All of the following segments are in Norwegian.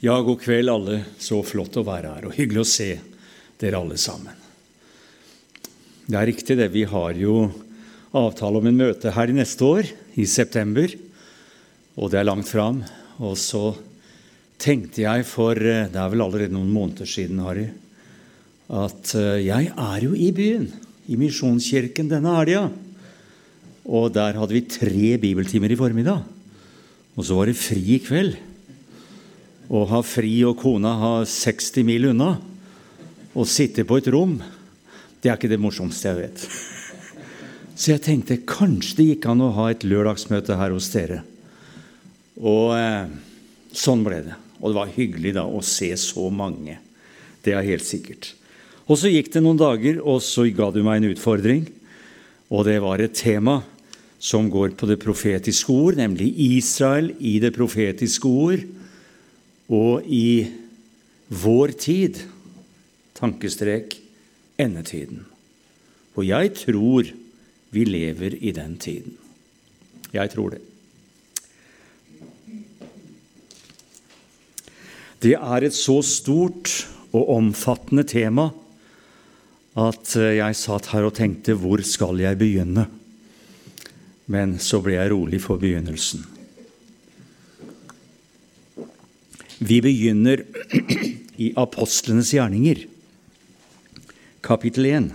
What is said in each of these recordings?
Ja, god kveld, alle. Så flott å være her, og hyggelig å se dere alle sammen. Det er riktig, det. Vi har jo avtale om en møte her i neste år, i september. Og det er langt fram. Og så tenkte jeg for eh, Det er vel allerede noen måneder siden, Harry, at eh, jeg er jo i byen. I Misjonskirken denne helga. Og der hadde vi tre bibeltimer i formiddag. Og så var det fri i kveld. Å ha fri og kona ha 60 mil unna og sitte på et rom, det er ikke det morsomste jeg vet. Så jeg tenkte kanskje det gikk an å ha et lørdagsmøte her hos dere. Og eh, sånn ble det. Og det var hyggelig da å se så mange. Det er helt sikkert. Og så gikk det noen dager, og så ga du meg en utfordring. Og det var et tema som går på det profetiske ord, nemlig Israel i det profetiske ord og i vår tid, tankestrek, endetiden. Og jeg tror vi lever i den tiden. Jeg tror det. Det er et så stort og omfattende tema at jeg satt her og tenkte hvor skal jeg begynne? Men så ble jeg rolig for begynnelsen. Vi begynner i apostlenes gjerninger, kapittel 1.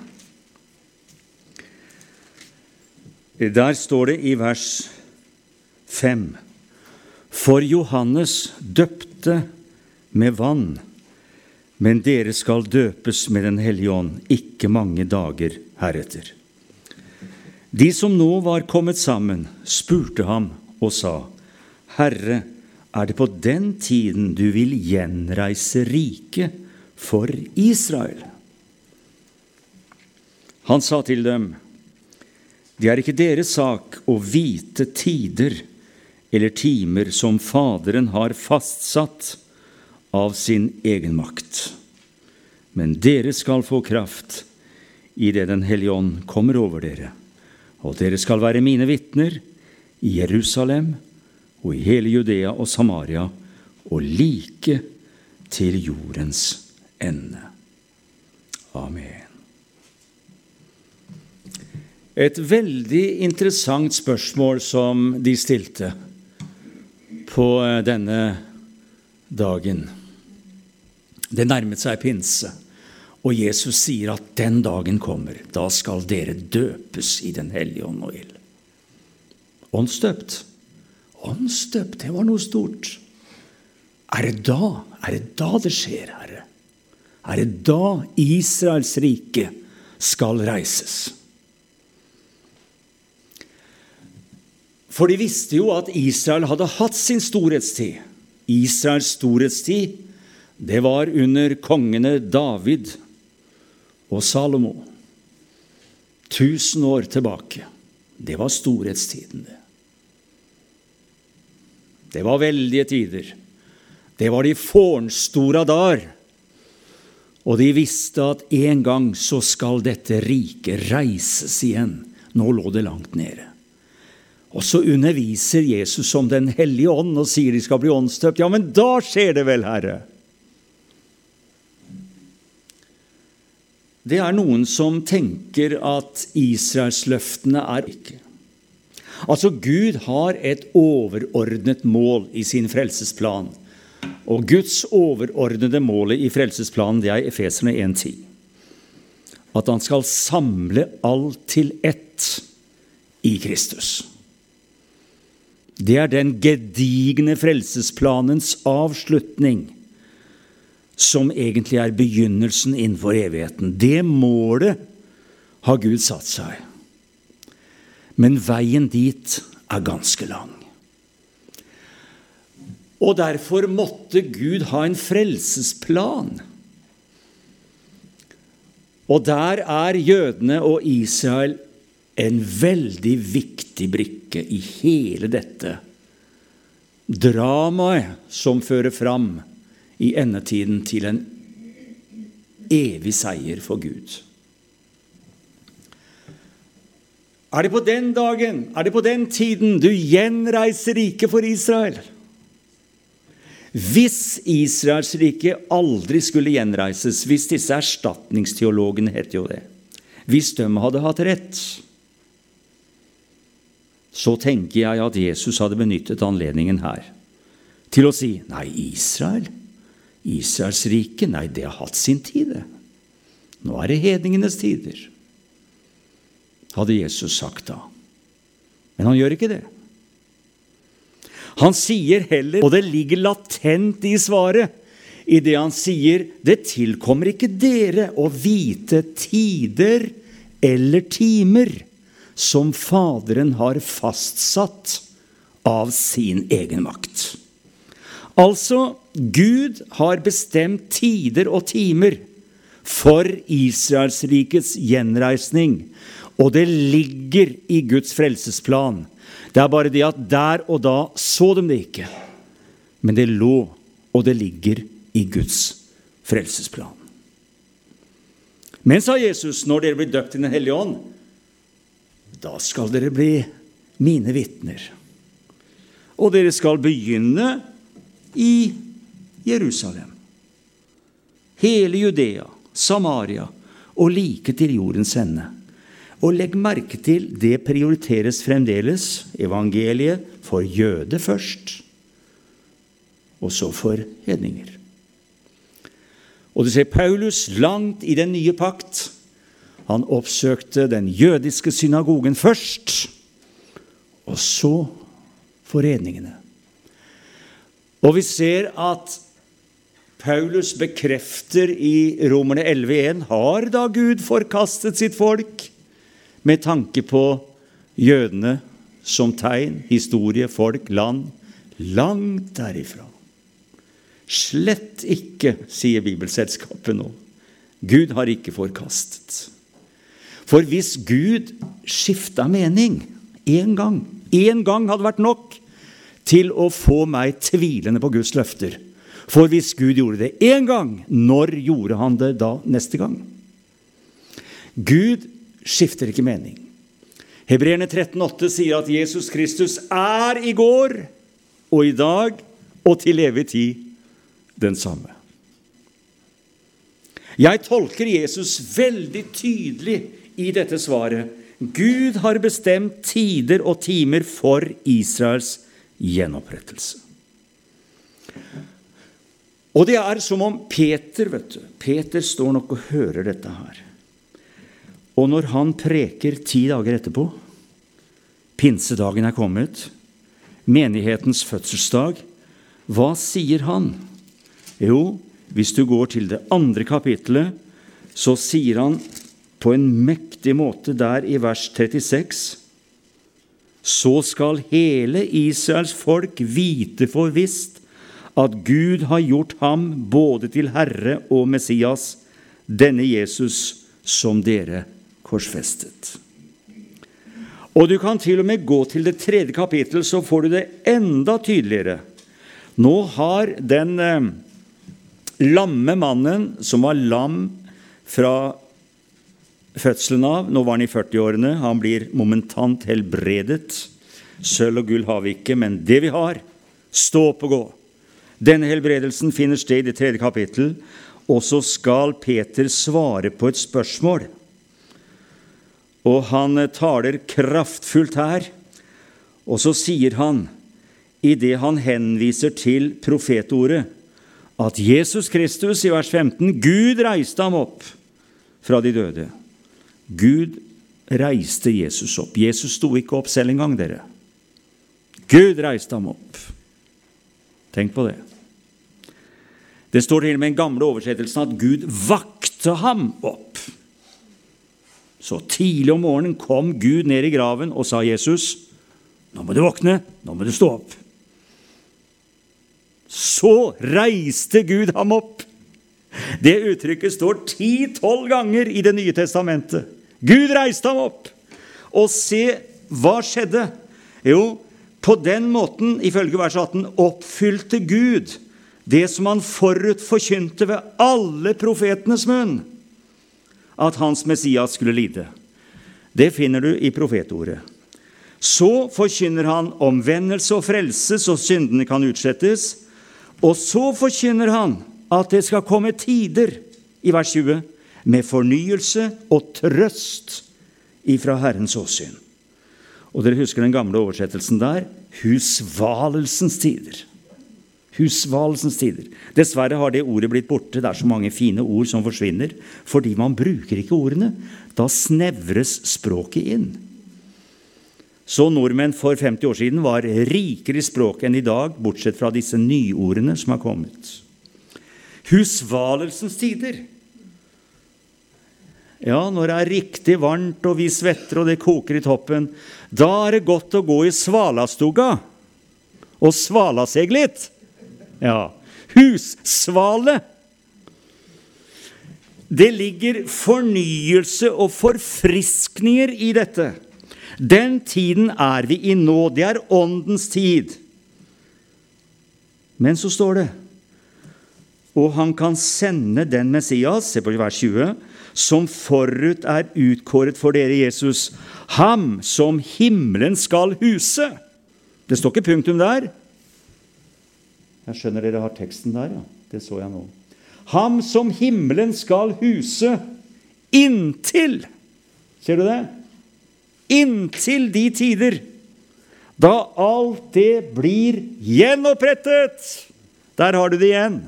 Der står det i vers 5.: For Johannes døpte med vann, men dere skal døpes med Den hellige ånd ikke mange dager heretter. De som nå var kommet sammen, spurte ham og sa, Herre, er det på den tiden du vil gjenreise riket for Israel? Han sa til dem, Det er ikke deres sak å vite tider eller timer som Faderen har fastsatt av sin egen makt. Men dere skal få kraft idet Den hellige ånd kommer over dere og dere skal være mine vitner i Jerusalem og i hele Judea og Samaria og like til jordens ende. Amen. Et veldig interessant spørsmål som de stilte på denne dagen. Det nærmet seg pinse. Og Jesus sier at den dagen kommer, da skal dere døpes i Den hellige ånd og ild. Åndsdøpt. Åndsdøpt, det var noe stort. Er det da? Er det da det skjer, Herre? Er det da Israels rike skal reises? For de visste jo at Israel hadde hatt sin storhetstid. Israels storhetstid, det var under kongene David og Salomo. Tusen år tilbake. Det var storhetstiden, det. Det var veldige tider. Det var de fårnstora dager. Og de visste at en gang så skal dette riket reises igjen. Nå lå det langt nede. Og så underviser Jesus om Den hellige ånd og sier de skal bli åndsdøpt. Ja, men da skjer det vel, Herre! Det er noen som tenker at israelsløftene er ikke. Altså, Gud har et overordnet mål i sin frelsesplan. Og Guds overordnede målet i frelsesplanen det er Efeserne 1,10. At han skal samle alt til ett i Kristus. Det er den gedigne frelsesplanens avslutning som egentlig er begynnelsen innenfor evigheten. Det målet har Gud satt seg. Men veien dit er ganske lang. Og derfor måtte Gud ha en frelsesplan. Og der er jødene og Israel en veldig viktig brikke i hele dette dramaet som fører fram i endetiden til en evig seier for Gud. Er det på den dagen, er det på den tiden, du gjenreiser riket for Israel? Hvis Israels rike aldri skulle gjenreises, hvis disse erstatningsteologene heter jo det Hvis de hadde hatt rett, så tenker jeg at Jesus hadde benyttet anledningen her til å si nei, Israel, Israels rike, nei, det har hatt sin tid, det. Nå er det hedningenes tider, hadde Jesus sagt da. Men han gjør ikke det. Han sier heller, og det ligger latent i svaret, i det han sier det tilkommer ikke dere å vite tider eller timer som Faderen har fastsatt av sin egen makt. Altså, Gud har bestemt tider og timer for Israelsrikets gjenreisning, og det ligger i Guds frelsesplan. Det er bare det at der og da så de det ikke. Men det lå, og det ligger i Guds frelsesplan. Men, sa Jesus, når dere blir døpt i Den hellige ånd, da skal dere bli mine vitner. Og dere skal begynne i Jerusalem. Hele Judea, Samaria og like til jordens ende. Og legg merke til det prioriteres fremdeles evangeliet for jøde først, og så for hedninger. Og du ser Paulus langt i den nye pakt. Han oppsøkte den jødiske synagogen først, og så for hedningene. Og vi ser at Paulus bekrefter i Romerne 11,1 har da Gud forkastet sitt folk med tanke på jødene som tegn, historie, folk, land, langt derifra. Slett ikke, sier Bibelselskapet nå. Gud har ikke forkastet. For hvis Gud skifta mening én gang, én gang hadde vært nok til å få meg tvilende på Guds løfter. For hvis Gud gjorde det én gang, når gjorde han det da neste gang? Gud skifter ikke mening. Hebreerne 13,8 sier at Jesus Kristus er i går og i dag og til evig tid den samme. Jeg tolker Jesus veldig tydelig i dette svaret. Gud har bestemt tider og timer for Israels gjenopprettelse. Og det er som om Peter vet du, Peter står nok og hører dette her. Og når han preker ti dager etterpå, pinsedagen er kommet, menighetens fødselsdag, hva sier han? Jo, hvis du går til det andre kapittelet, så sier han på en mektig måte der i vers 36 Så skal hele Israels folk vite for visst at Gud har gjort ham både til Herre og Messias, denne Jesus som dere korsfestet. Og du kan til og med gå til det tredje kapittel, så får du det enda tydeligere. Nå har den eh, lamme mannen, som var lam fra fødselen av Nå var han i 40-årene. Han blir momentant helbredet. Sølv og gull har vi ikke, men det vi har, stå opp og gå. Denne helbredelsen finner sted i det tredje kapittel, og så skal Peter svare på et spørsmål. Og han taler kraftfullt her. Og så sier han, idet han henviser til profetordet, at Jesus Kristus i vers 15 Gud reiste ham opp fra de døde. Gud reiste Jesus opp. Jesus sto ikke opp selv engang, dere. Gud reiste ham opp. Tenk på det. Det står til og med i den gamle oversettelsen at Gud vakte ham opp. Så tidlig om morgenen kom Gud ned i graven og sa, 'Jesus, nå må du våkne. Nå må du stå opp.' Så reiste Gud ham opp. Det uttrykket står ti-tolv ganger i Det nye testamentet. Gud reiste ham opp. Og se, hva skjedde? Jo, på den måten, ifølge vers 18, oppfylte Gud det som han forut forkynte ved alle profetenes munn at hans Messias skulle lide. Det finner du i profetordet. Så forkynner han omvendelse og frelse, så syndene kan utslettes. Og så forkynner han at det skal komme tider, i vers 20, med fornyelse og trøst ifra Herrens åsyn. Og dere husker den gamle oversettelsen der? Husvalelsens tider. Husvalelsens tider. Dessverre har det ordet blitt borte. Det er så mange fine ord som forsvinner fordi man bruker ikke ordene. Da snevres språket inn. Så nordmenn for 50 år siden var rikere i språket enn i dag, bortsett fra disse nyordene som har kommet. Husvalelsens tider. Ja, når det er riktig varmt og vi svetter og det koker i toppen, da er det godt å gå i svalastuga og svalasegle litt. Ja. Hussvale. Det ligger fornyelse og forfriskninger i dette. Den tiden er vi i nå. Det er åndens tid. Men så står det Og han kan sende den Messias, se på vers 20, som forut er utkåret for dere, Jesus, ham som himmelen skal huse. Det står ikke punktum der. Jeg skjønner dere har teksten der, ja. Det så jeg nå. Ham som himmelen skal huse inntil Ser du det? Inntil de tider da alt det blir gjenopprettet. Der har du det igjen.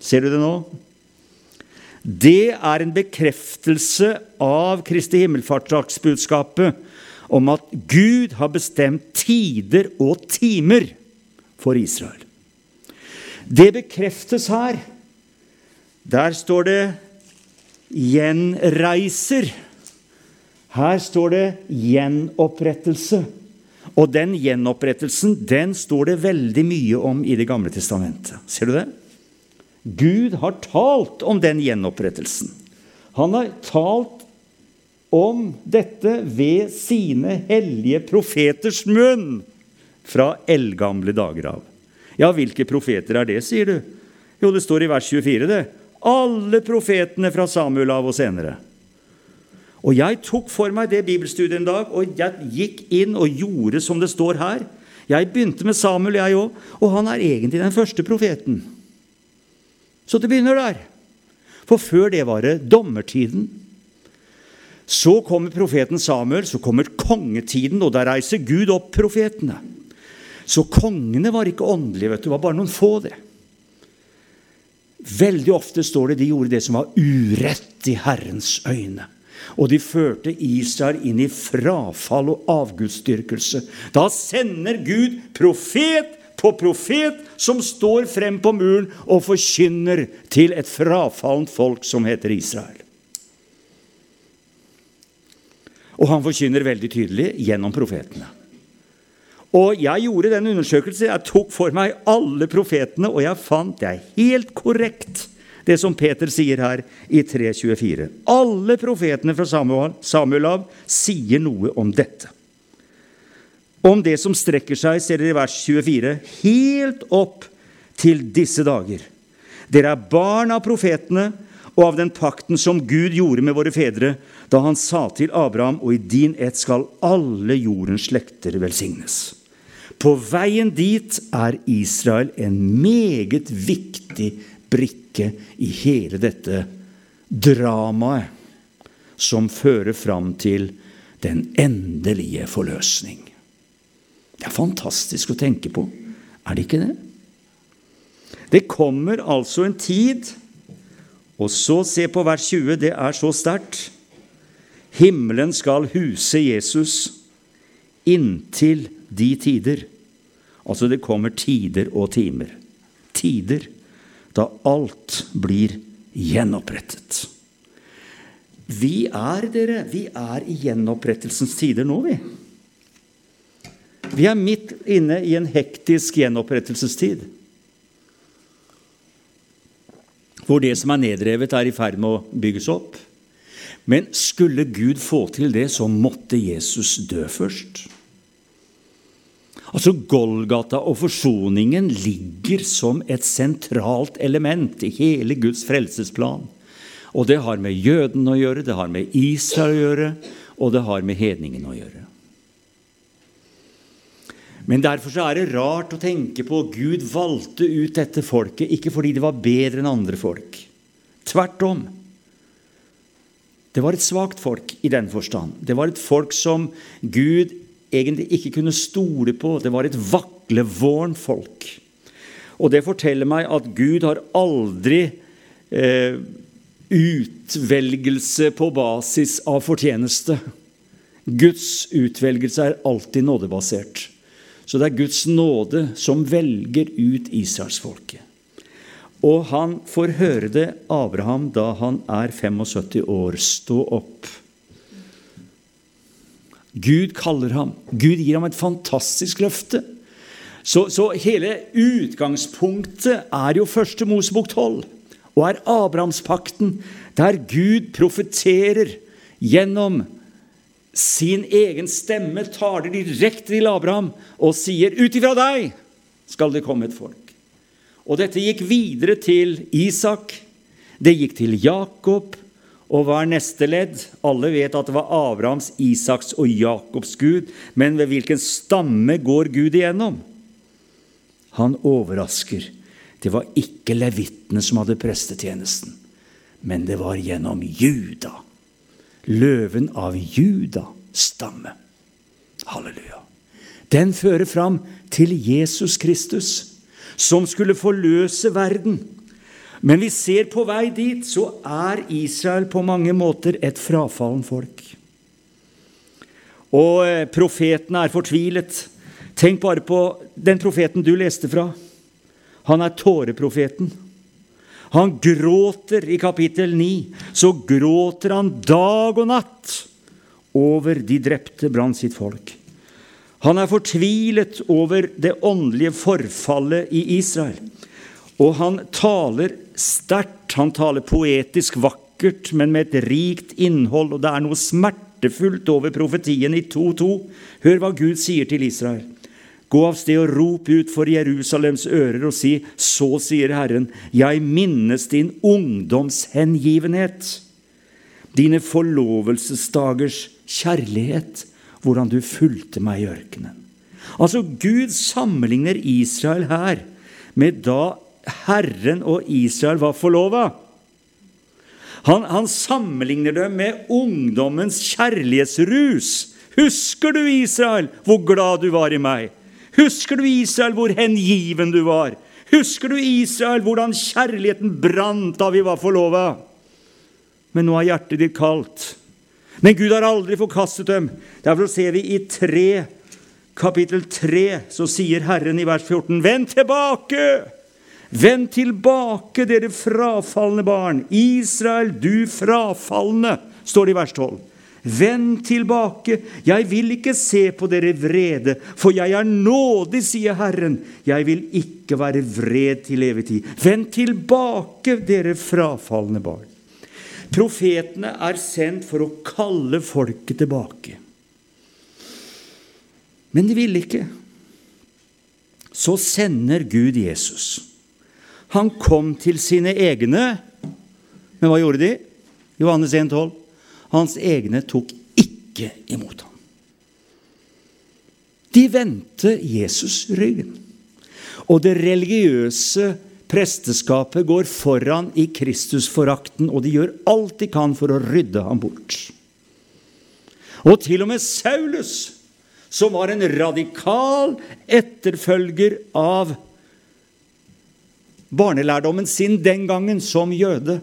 Ser du det nå? Det er en bekreftelse av Kristi himmelfartsdagsbudskapet om at Gud har bestemt tider og timer for Israel. Det bekreftes her. Der står det 'gjenreiser'. Her står det 'gjenopprettelse'. Og den gjenopprettelsen den står det veldig mye om i Det gamle testamentet. Ser du det? Gud har talt om den gjenopprettelsen. Han har talt om dette ved sine hellige profeters munn fra eldgamle dager av. Ja, hvilke profeter er det, sier du? Jo, det står i vers 24, det. Alle profetene fra Samuel av og senere. Og jeg tok for meg det bibelstudiet en dag, og jeg gikk inn og gjorde som det står her. Jeg begynte med Samuel, jeg òg, og han er egentlig den første profeten. Så det begynner der. For før det var det dommertiden. Så kommer profeten Samuel, så kommer kongetiden, og der reiser Gud opp profetene. Så kongene var ikke åndelige, vet du. Det var bare noen få, det. Veldig ofte står det de gjorde det som var urett i Herrens øyne. Og de førte Israel inn i frafall og avgudsdyrkelse. Da sender Gud profet på profet som står frem på muren og forkynner til et frafallent folk som heter Israel. Og han forkynner veldig tydelig gjennom profetene. Og jeg gjorde den undersøkelsen. Jeg tok for meg alle profetene, og jeg fant det er helt korrekt, det som Peter sier her i 3.24. Alle profetene fra Samuel, Samuel av sier noe om dette. Om det som strekker seg, ser dere i vers 24, helt opp til disse dager. Dere er barn av profetene og av den pakten som Gud gjorde med våre fedre da han sa til Abraham, og i din ett skal alle jordens slekter velsignes. På veien dit er Israel en meget viktig brikke i hele dette dramaet som fører fram til den endelige forløsning. Det er fantastisk å tenke på. Er det ikke det? Det kommer altså en tid Og så se på vers 20. Det er så sterkt. Himmelen skal huse Jesus inntil de tider. Altså, det kommer tider og timer. Tider da alt blir gjenopprettet. Vi er, dere, vi er i gjenopprettelsens tider nå, vi. Vi er midt inne i en hektisk gjenopprettelsestid. Hvor det som er nedrevet, er i ferd med å bygges opp. Men skulle Gud få til det, så måtte Jesus dø først. Altså Golgata og forsoningen ligger som et sentralt element i hele Guds frelsesplan. Og det har med jøden å gjøre, det har med Israel å gjøre, og det har med hedningen å gjøre. Men derfor er det rart å tenke på at Gud valgte ut dette folket ikke fordi det var bedre enn andre folk. Tvert om. Det var et svakt folk i den forstand. Det var et folk som Gud egentlig ikke kunne stole på. Det var et vaklevårent folk. Og det forteller meg at Gud har aldri eh, utvelgelse på basis av fortjeneste. Guds utvelgelse er alltid nådebasert. Så det er Guds nåde som velger ut israelsfolket. Og han får høre det Abraham da han er 75 år. Stå opp. Gud kaller ham. Gud gir ham et fantastisk løfte. Så, så hele utgangspunktet er jo første Mosebok 12 og er Abrahamspakten, der Gud profeterer gjennom sin egen stemme, taler direkte til Abraham og sier, 'Ut ifra deg skal det komme et folk'. Og dette gikk videre til Isak, det gikk til Jakob, og hva er neste ledd? Alle vet at det var Abrahams, Isaks og Jakobs Gud, men ved hvilken stamme går Gud igjennom? Han overrasker. Det var ikke levittene som hadde prestetjenesten, men det var gjennom Juda. Løven av Juda stamme. Halleluja. Den fører fram til Jesus Kristus, som skulle forløse verden. Men vi ser på vei dit, så er Israel på mange måter et frafallen folk. Og eh, profetene er fortvilet. Tenk bare på den profeten du leste fra. Han er tåreprofeten. Han gråter i kapittel 9. Så gråter han dag og natt over de drepte blant sitt folk. Han er fortvilet over det åndelige forfallet i Israel. Og han taler sterkt, han taler poetisk vakkert, men med et rikt innhold. Og det er noe smertefullt over profetien i 2.2. Hør hva Gud sier til Israel. Gå av sted og rop ut for Jerusalems ører og si, så sier Herren, jeg minnes din ungdomshengivenhet, dine forlovelsesdagers kjærlighet, hvordan du fulgte meg i ørkenen. Altså, Gud sammenligner Israel her med da Herren og Israel var forlova. Han, han sammenligner det med ungdommens kjærlighetsrus. Husker du, Israel, hvor glad du var i meg? Husker du, Israel, hvor hengiven du var? Husker du, Israel, hvordan kjærligheten brant da vi var forlova? Men nå er hjertet ditt kaldt. Men Gud har aldri forkastet dem. Derfor ser vi i 3, kapittel 3, så sier Herren i vers 14.: Vend tilbake! Vend tilbake, dere frafalne barn. Israel, du frafalne, står det i vers 12. Vend tilbake, jeg vil ikke se på dere vrede, for jeg er nådig, sier Herren. Jeg vil ikke være vred til evig tid. Vend tilbake, dere frafalne barn. Profetene er sendt for å kalle folket tilbake. Men de ville ikke. Så sender Gud Jesus. Han kom til sine egne, men hva gjorde de? Johannes 1, 12. Hans egne tok ikke imot ham. De vendte Jesus ryggen. Og det religiøse presteskapet går foran i Kristusforakten, og de gjør alt de kan for å rydde ham bort. Og til og med Saulus, som var en radikal etterfølger av barnelærdommen sin den gangen som jøde,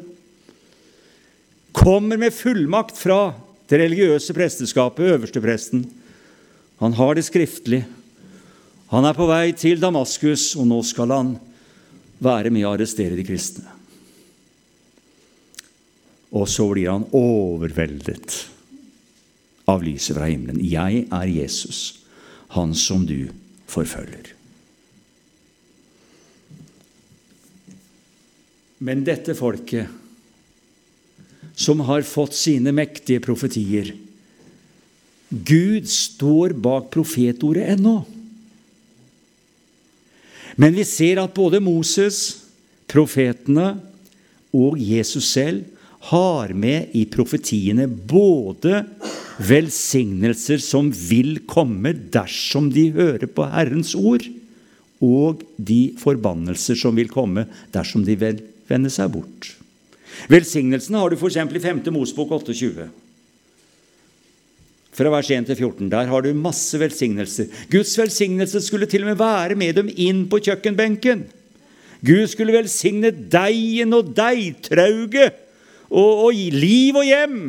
kommer med fullmakt fra det religiøse presteskapet, øverstepresten. Han har det skriftlig. Han er på vei til Damaskus, og nå skal han være med å arrestere de kristne. Og så blir han overveldet av lyset fra himmelen. Jeg er Jesus, han som du forfølger. Men dette folket som har fått sine mektige profetier. Gud står bak profetordet ennå. Men vi ser at både Moses, profetene og Jesus selv har med i profetiene både velsignelser som vil komme dersom de hører på Herrens ord, og de forbannelser som vil komme dersom de vil vende seg bort. Velsignelsene har du f.eks. i 5. Mosbok 28. Fra vers 1 til 14. Der har du masse velsignelser. Guds velsignelse skulle til og med være med dem inn på kjøkkenbenken. Gud skulle velsigne deigen og deigtrauget og, og liv og hjem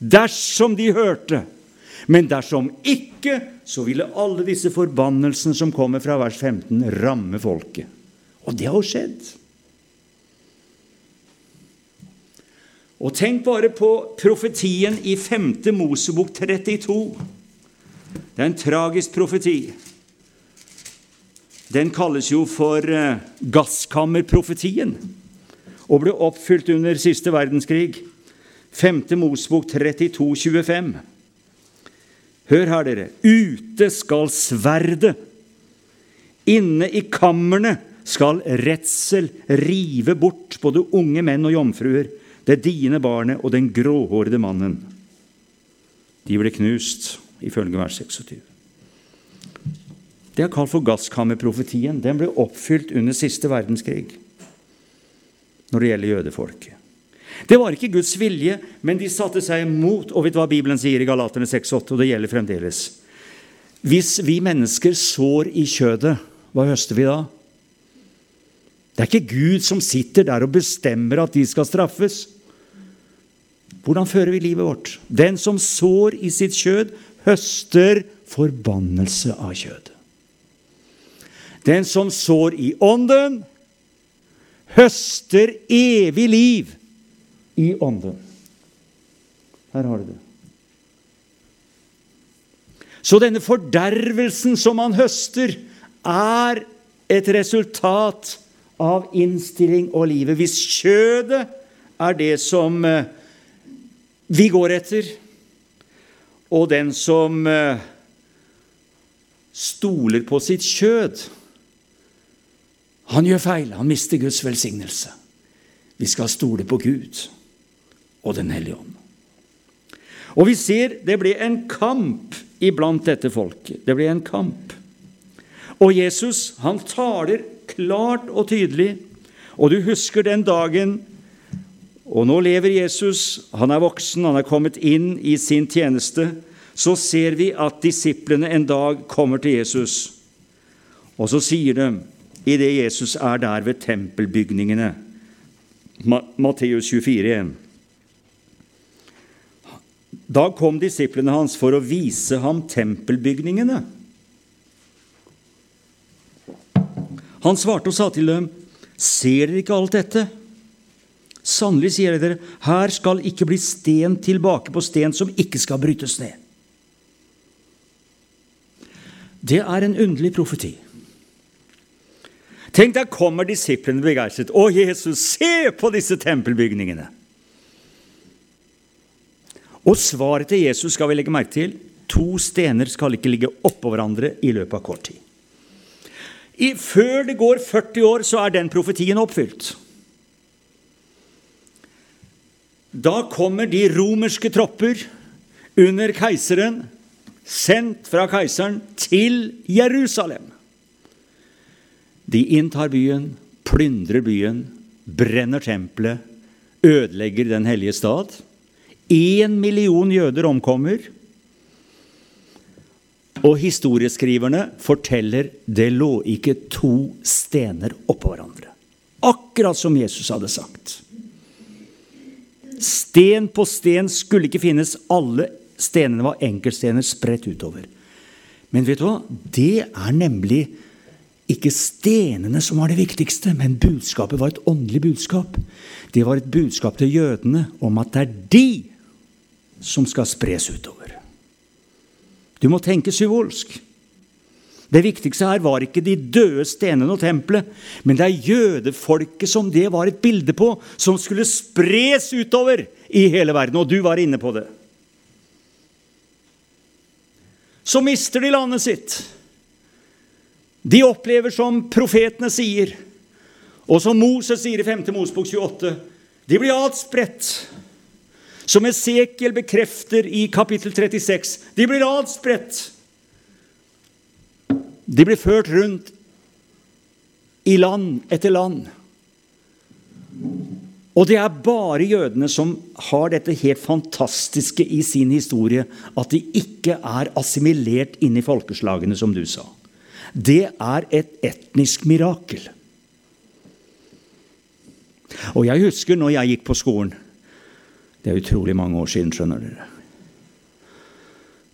dersom de hørte. Men dersom ikke, så ville alle disse forbannelsene som kommer fra vers 15, ramme folket. Og det har jo skjedd. Og tenk bare på profetien i 5. Mosebok 32. Det er en tragisk profeti. Den kalles jo for eh, gasskammerprofetien og ble oppfylt under siste verdenskrig. 5. Mosebok 32, 25. Hør her, dere. Ute skal sverdet. Inne i kammerne skal redsel rive bort både unge menn og jomfruer det dine barnet og den gråhårede mannen. De ble knust, ifølge vers 26. Det er kalt for gasskammerprofetien. Den ble oppfylt under siste verdenskrig når det gjelder jødefolket. Det var ikke Guds vilje, men de satte seg imot. Og vet du hva Bibelen sier i Galaterne 6,8? Og det gjelder fremdeles. Hvis vi mennesker sår i kjødet, hva høster vi da? Det er ikke Gud som sitter der og bestemmer at de skal straffes. Hvordan fører vi livet vårt? Den som sår i sitt kjød, høster forbannelse av kjødet. Den som sår i ånden, høster evig liv i ånden. Her har du det. Så denne fordervelsen som man høster, er et resultat av innstilling og livet. Hvis kjødet er det som eh, vi går etter, og den som eh, stoler på sitt kjød, han gjør feil. Han mister Guds velsignelse. Vi skal stole på Gud og Den hellige ånd. Og vi ser det ble en kamp iblant dette folket. Det ble en kamp. Og Jesus han taler klart og tydelig. Og du husker den dagen og nå lever Jesus, han er voksen, han er kommet inn i sin tjeneste. Så ser vi at disiplene en dag kommer til Jesus, og så sier de, idet Jesus er der ved tempelbygningene Matteus 24, 1. Da kom disiplene hans for å vise ham tempelbygningene. Han svarte og sa til dem, Ser dere ikke alt dette? Sannelig, sier jeg dere, her skal ikke bli sten tilbake på sten som ikke skal brytes ned. Det er en underlig profeti. Tenk, der kommer disiplene begeistret. Å, Jesus, se på disse tempelbygningene! Og svaret til Jesus skal vi legge merke til. To stener skal ikke ligge oppå hverandre i løpet av kort tid. I, før det går 40 år, så er den profetien oppfylt. Da kommer de romerske tropper under keiseren, sendt fra keiseren, til Jerusalem. De inntar byen, plyndrer byen, brenner tempelet, ødelegger Den hellige stad. Én million jøder omkommer. Og historieskriverne forteller det lå ikke to stener oppå hverandre. Akkurat som Jesus hadde sagt. Sten på sten skulle ikke finnes. Alle stenene var enkeltstener spredt utover. Men vet du hva? Det er nemlig ikke stenene som var det viktigste, men budskapet var et åndelig budskap. Det var et budskap til jødene om at det er de som skal spres utover. Du må tenke syvolsk. Det viktigste her var ikke de døde stenene og tempelet, men det er jødefolket som det var et bilde på, som skulle spres utover i hele verden. Og du var inne på det. Så mister de landet sitt. De opplever som profetene sier, og som Moses sier i 5. Mosebok 28, de blir adspredt. Som Esekiel bekrefter i kapittel 36. De blir adspredt. De blir ført rundt i land etter land. Og det er bare jødene som har dette helt fantastiske i sin historie, at de ikke er assimilert inn i folkeslagene, som du sa. Det er et etnisk mirakel. Og jeg husker når jeg gikk på skolen Det er utrolig mange år siden, skjønner dere.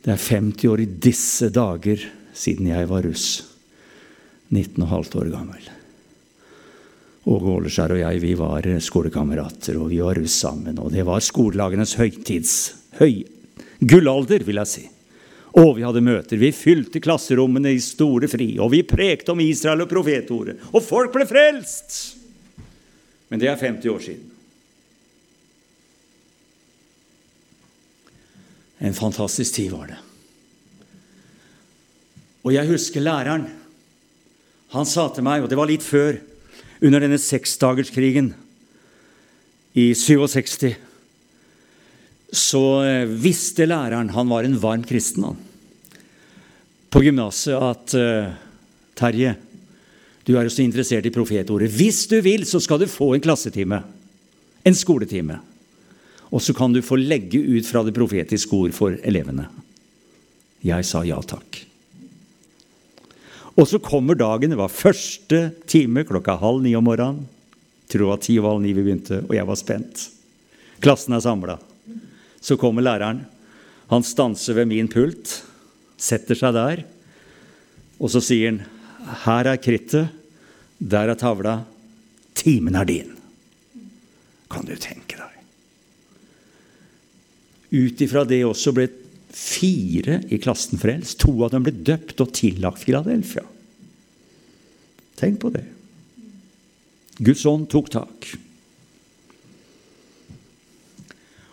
Det er 50 år i disse dager siden jeg var russ. 19,5 år gammel. Åge Åleskjær og jeg vi var skolekamerater, og vi var russ sammen. Og det var skolelagenes høytids høy, gullalder, vil jeg si. Og vi hadde møter. Vi fylte klasserommene i store fri, og vi prekte om Israel og profetordet. Og folk ble frelst! Men det er 50 år siden. En fantastisk tid var det. Og jeg husker læreren. Han sa til meg, og det var litt før, under denne seksdagerskrigen i 67, så eh, visste læreren Han var en varm kristen, han. På gymnaset at uh, Terje, du er jo så interessert i profetordet. Hvis du vil, så skal du få en klassetime. En skoletime. Og så kan du få legge ut fra det profetiske ord for elevene. Jeg sa ja takk. Og så kommer dagen. Det var første time klokka halv ni om morgenen. Tror det var ti og halv ni vi begynte, og jeg var spent. Klassen er samla. Så kommer læreren. Han stanser ved min pult, setter seg der, og så sier han her er krittet, der er tavla, timen er din. Kan du tenke? Ut ifra det også ble fire i klassen frelst. To av dem ble døpt og tillagt Filadelfia. Tenk på det. Guds ånd tok tak.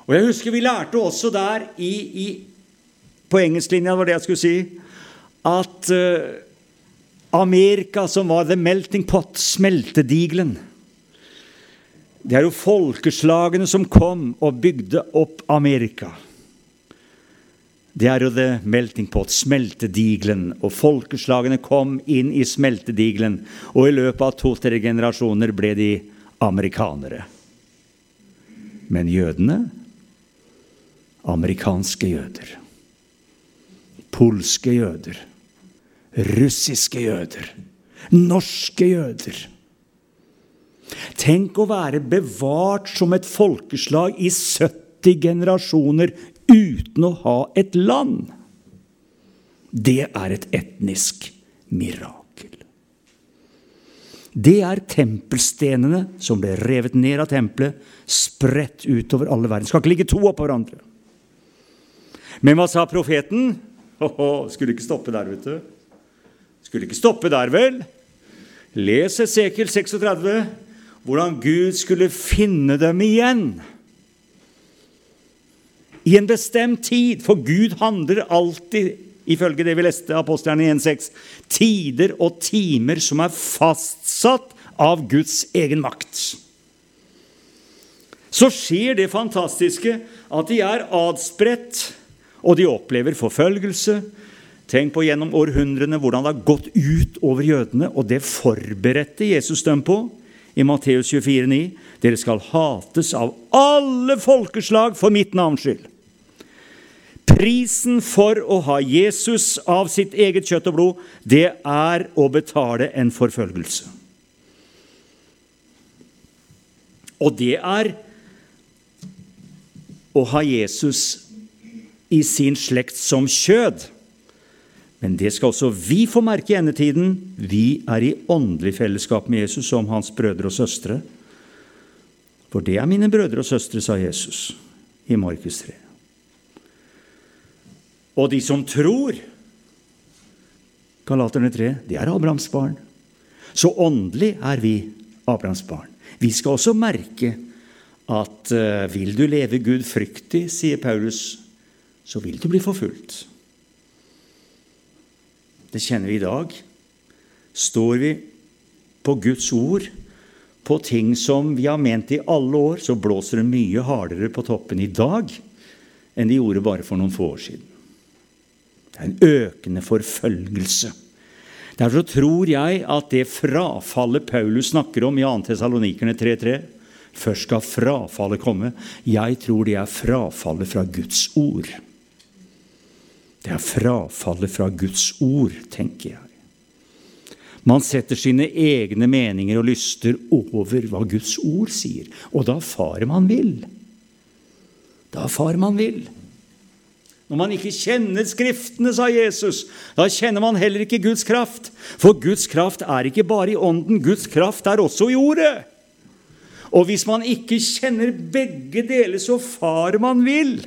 Og jeg husker vi lærte også der i, i på engelsklinja, var det jeg skulle si, at uh, Amerika, som var the melting pot, smeltedigelen Det er jo folkeslagene som kom og bygde opp Amerika. Det er jo the melting pot, smeltedigelen. Og folkeslagene kom inn i smeltedigelen. Og i løpet av to-tre generasjoner ble de amerikanere. Men jødene amerikanske jøder. Polske jøder. Russiske jøder. Norske jøder. Tenk å være bevart som et folkeslag i 70 generasjoner uten å ha et land. Det er et etnisk mirakel. Det er tempelstenene som ble revet ned av tempelet, spredt utover alle verden. Skal ikke ligge to oppå hverandre. Men hva sa profeten? Oh, skulle ikke stoppe der, vet du. Skulle ikke stoppe der, vel? Les Esekiel 36, hvordan Gud skulle finne dem igjen i en bestemt tid. For Gud handler alltid, ifølge det vi leste apostlene 1,6, tider og timer som er fastsatt av Guds egen makt. Så skjer det fantastiske at de er adspredt, og de opplever forfølgelse. Tenk på gjennom århundrene hvordan det har gått ut over jødene, og det forberedte Jesus dem på i Matteus 24,9. Dere skal hates av alle folkeslag for mitt navns skyld. Prisen for å ha Jesus av sitt eget kjøtt og blod, det er å betale en forfølgelse. Og det er å ha Jesus i sin slekt som kjød. Men det skal også vi få merke i endetiden. Vi er i åndelig fellesskap med Jesus som hans brødre og søstre. For det er mine brødre og søstre, sa Jesus i Markus 3. Og de som tror Galaterne 3, det er Abrahams barn. Så åndelig er vi Abrahams barn. Vi skal også merke at uh, vil du leve Gud fryktig, sier Paulus, så vil du bli forfulgt. Det kjenner vi i dag. Står vi på Guds ord, på ting som vi har ment i alle år, så blåser det mye hardere på toppen i dag enn de gjorde bare for noen få år siden. Det er en økende forfølgelse. Derfor tror jeg at det frafallet Paulus snakker om i 2. Tessalonikerne 3.3 Først skal frafallet komme. Jeg tror det er frafallet fra Guds ord. Det er frafallet fra Guds ord, tenker jeg. Man setter sine egne meninger og lyster over hva Guds ord sier. Og da farer man vill. Da farer man vill. Når man ikke kjenner Skriftene, sa Jesus, da kjenner man heller ikke Guds kraft. For Guds kraft er ikke bare i ånden, Guds kraft er også i ordet. Og hvis man ikke kjenner begge deler, så farer man vill.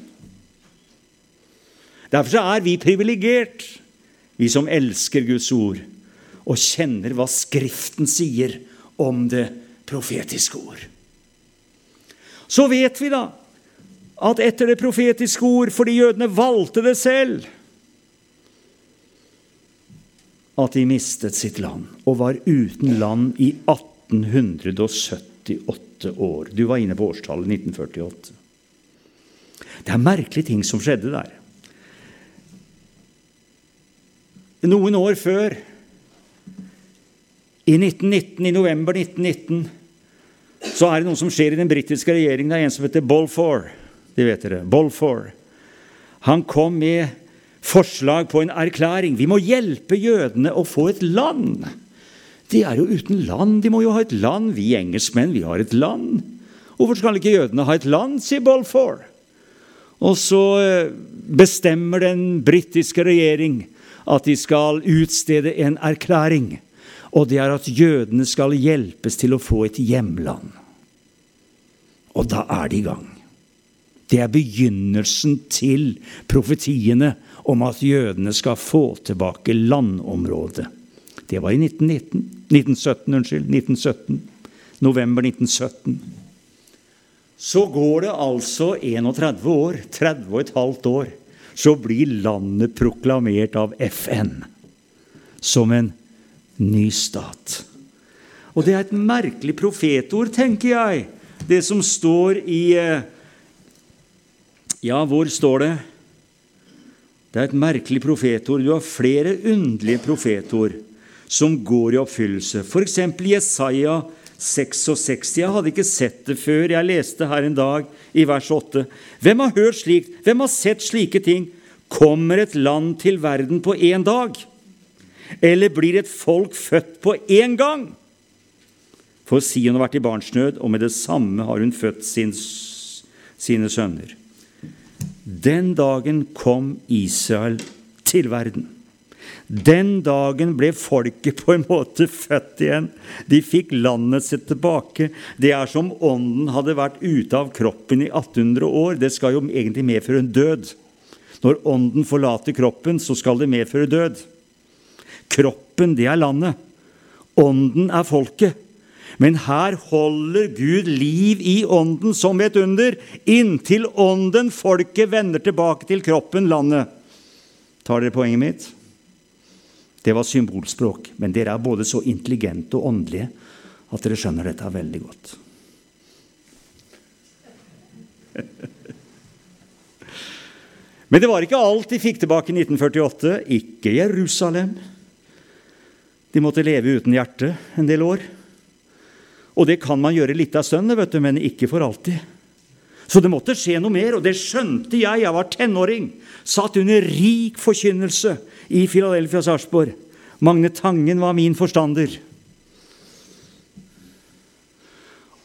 Derfor er vi privilegert, vi som elsker Guds ord og kjenner hva Skriften sier om det profetiske ord. Så vet vi da at etter det profetiske ord, fordi jødene valgte det selv, at de mistet sitt land og var uten land i 1878 år. Du var inne på årstallet 1948. Det er merkelige ting som skjedde der. Noen år før i 1919, i november 1919 så er det noe som skjer i den britiske regjeringen. Det er en som heter Balfour. De vet dere. Balfour. Han kom med forslag på en erklæring. Vi må hjelpe jødene å få et land. De er jo uten land. De må jo ha et land. Vi engelskmenn, vi har et land. Hvorfor skal ikke jødene ha et land, sier Balfour. Og så eh, bestemmer den britiske regjering at de skal utstede en erklæring og det er at jødene skal hjelpes til å få et hjemland. Og da er de i gang. Det er begynnelsen til profetiene om at jødene skal få tilbake landområdet. Det var i 1919, 1917. Unnskyld, 1917. November 1917. Så går det altså 31 år, 30 og et halvt år, så blir landet proklamert av FN som en ny stat. Og det er et merkelig profetord, tenker jeg, det som står i eh, Ja, hvor står det? Det er et merkelig profetord. Du har flere underlige profetord som går i oppfyllelse. F.eks. Jesaja 66. Jeg hadde ikke sett det før. Jeg leste her en dag i vers 8. Hvem har hørt slikt? Hvem har sett slike ting? Kommer et land til verden på én dag? Eller blir et folk født på én gang? For Sion har vært i barnsnød, og med det samme har hun født sin, sine sønner. Den dagen kom Israel til verden. Den dagen ble folket på en måte født igjen. De fikk landet sitt tilbake. Det er som ånden hadde vært ute av kroppen i 1800 år. Det skal jo egentlig medføre en død. Når ånden forlater kroppen, så skal det medføre død. Kroppen, det er landet. Ånden er folket. Men her holder Gud liv i ånden som et under, inntil ånden, folket, vender tilbake til kroppen, landet. Tar dere poenget mitt? Det var symbolspråk, men dere er både så intelligente og åndelige at dere skjønner dette veldig godt. Men det var ikke alt de fikk tilbake i 1948. Ikke Jerusalem. De måtte leve uten hjerte en del år. Og det kan man gjøre litt av stund, men ikke for alltid. Så det måtte skje noe mer, og det skjønte jeg. Jeg var tenåring, satt under rik forkynnelse i Filadelfia Sarpsborg. Magne Tangen var min forstander.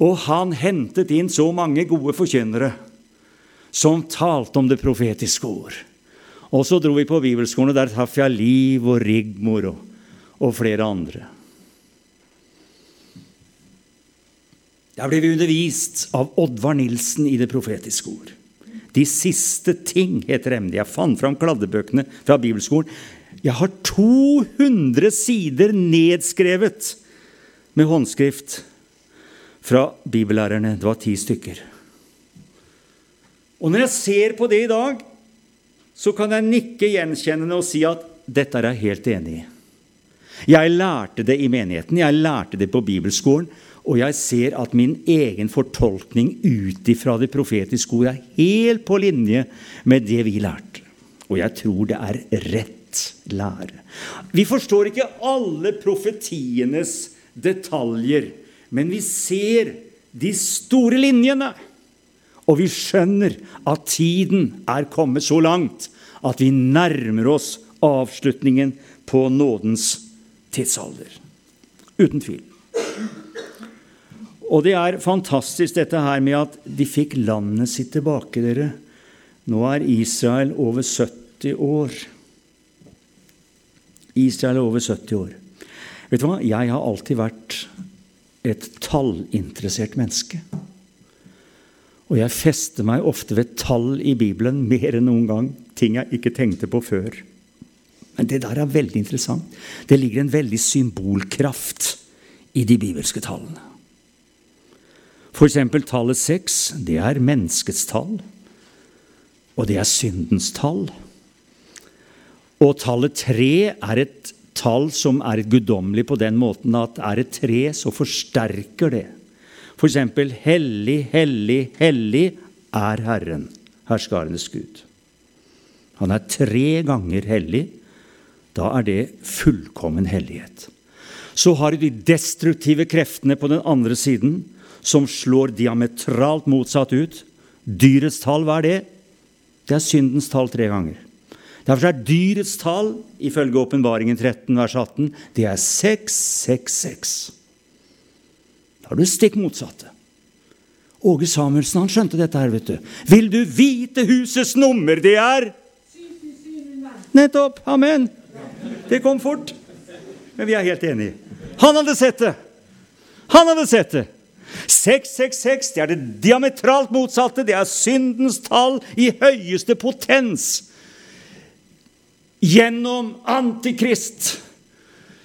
Og han hentet inn så mange gode forkynnere som talte om det profetiske ord. Og så dro vi på bibelskolen, og der traff jeg Liv og Rigmor og og flere andre. Der ble vi undervist av Oddvar Nilsen i det profetiske ord. De siste ting heter emnet. Jeg fant fram kladdebøkene fra bibelskolen. Jeg har 200 sider nedskrevet med håndskrift fra bibellærerne. Det var ti stykker. Og når jeg ser på det i dag, så kan jeg nikke gjenkjennende og si at dette er jeg helt enig i. Jeg lærte det i menigheten, jeg lærte det på bibelskolen. Og jeg ser at min egen fortolkning ut ifra det profetiske ord er helt på linje med det vi lærte. Og jeg tror det er rett lære. Vi forstår ikke alle profetienes detaljer, men vi ser de store linjene. Og vi skjønner at tiden er kommet så langt at vi nærmer oss avslutningen på nådens tidsalder. Uten tvil. Og det er fantastisk dette her med at de fikk landet sitt tilbake, dere. Nå er Israel over 70 år. Israel er over 70 år. Vet du hva? Jeg har alltid vært et tallinteressert menneske. Og jeg fester meg ofte ved tall i Bibelen mer enn noen gang. Ting jeg ikke tenkte på før. Men det der er veldig interessant. Det ligger en veldig symbolkraft i de bibelske tallene. F.eks. tallet seks, det er menneskets tall. Og det er syndens tall. Og tallet tre er et tall som er guddommelig på den måten at er det tre, så forsterker det. F.eks.: For hellig, hellig, hellig er Herren, herskarenes Gud. Han er tre ganger hellig. Da er det fullkommen hellighet. Så har de destruktive kreftene på den andre siden, som slår diametralt motsatt ut. Dyrets tall, hva er det? Det er syndens tall tre ganger. Derfor er dyrets tall, ifølge Åpenbaringen 13, vers 18, det er 666. Da er du stikk motsatte. Åge Samuelsen han skjønte dette her, vet du. Vil du vite husets nummer? Det er Nettopp! Amen! Det kom fort. Men vi er helt enige. Han hadde sett det! Han hadde sett det! 666 det er det diametralt motsatte. Det er syndens tall i høyeste potens. Gjennom Antikrist,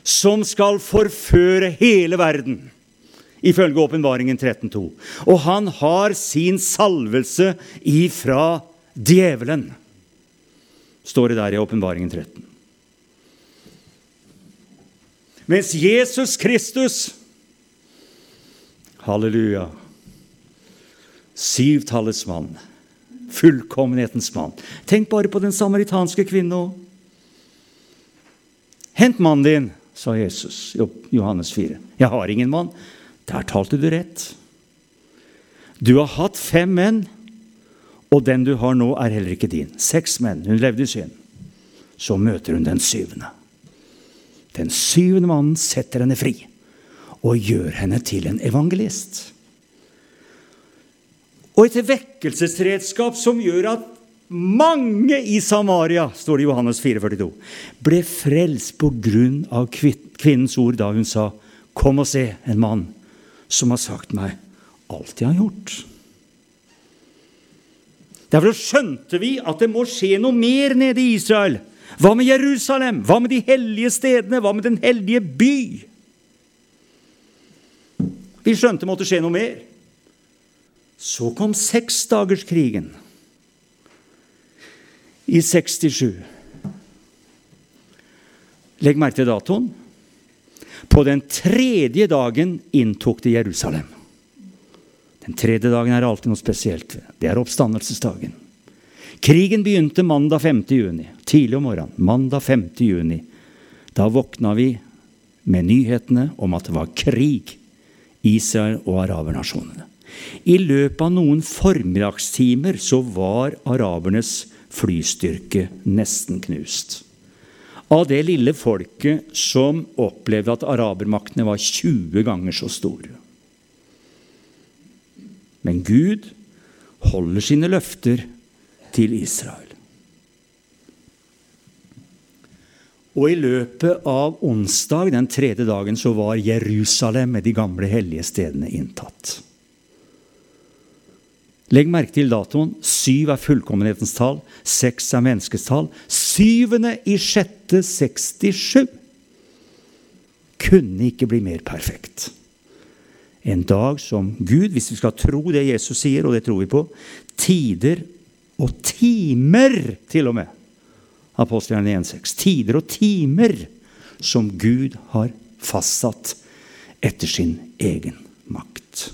som skal forføre hele verden, ifølge Åpenbaringen 13,2. Og han har sin salvelse ifra djevelen, står det der i Åpenbaringen 13. Mens Jesus Kristus Halleluja. Syvtallets mann. Fullkommenhetens mann. Tenk bare på den samaritanske kvinna. Hent mannen din, sa Jesus Johannes 4. Jeg har ingen mann. Der talte du rett. Du har hatt fem menn, og den du har nå, er heller ikke din. Seks menn. Hun levde i synd. Så møter hun den syvende. Den syvende mannen setter henne fri og gjør henne til en evangelist. Og et vekkelsesredskap som gjør at mange i Samaria står det i Johannes 4,42, ble frelst på grunn av kvinnens ord da hun sa, 'Kom og se en mann som har sagt meg alt jeg har gjort'. Derfor skjønte vi at det må skje noe mer nede i Israel. Hva med Jerusalem? Hva med de hellige stedene? Hva med den hellige by? Vi skjønte det måtte skje noe mer. Så kom seksdagerskrigen i 67. Legg merke til datoen. På den tredje dagen inntok de Jerusalem. Den tredje dagen er alltid noe spesielt. Det er oppstandelsesdagen. Krigen begynte mandag 5. juni, tidlig om morgenen. Mandag 5. juni. Da våkna vi med nyhetene om at det var krig Israel og arabernasjonene. I løpet av noen formiddagstimer så var arabernes flystyrke nesten knust. Av det lille folket som opplevde at arabermaktene var 20 ganger så store. Men Gud holder sine løfter til Israel. Og i løpet av onsdag, den tredje dagen, så var Jerusalem med de gamle hellige stedene inntatt. Legg merke til datoen. Syv er fullkommenhetens tall. Seks er menneskets tall. Syvende i sjette 67 kunne ikke bli mer perfekt. En dag som Gud, hvis vi skal tro det Jesus sier, og det tror vi på, tider og timer til og med Apostlene 1,6. Tider og timer som Gud har fastsatt etter sin egen makt.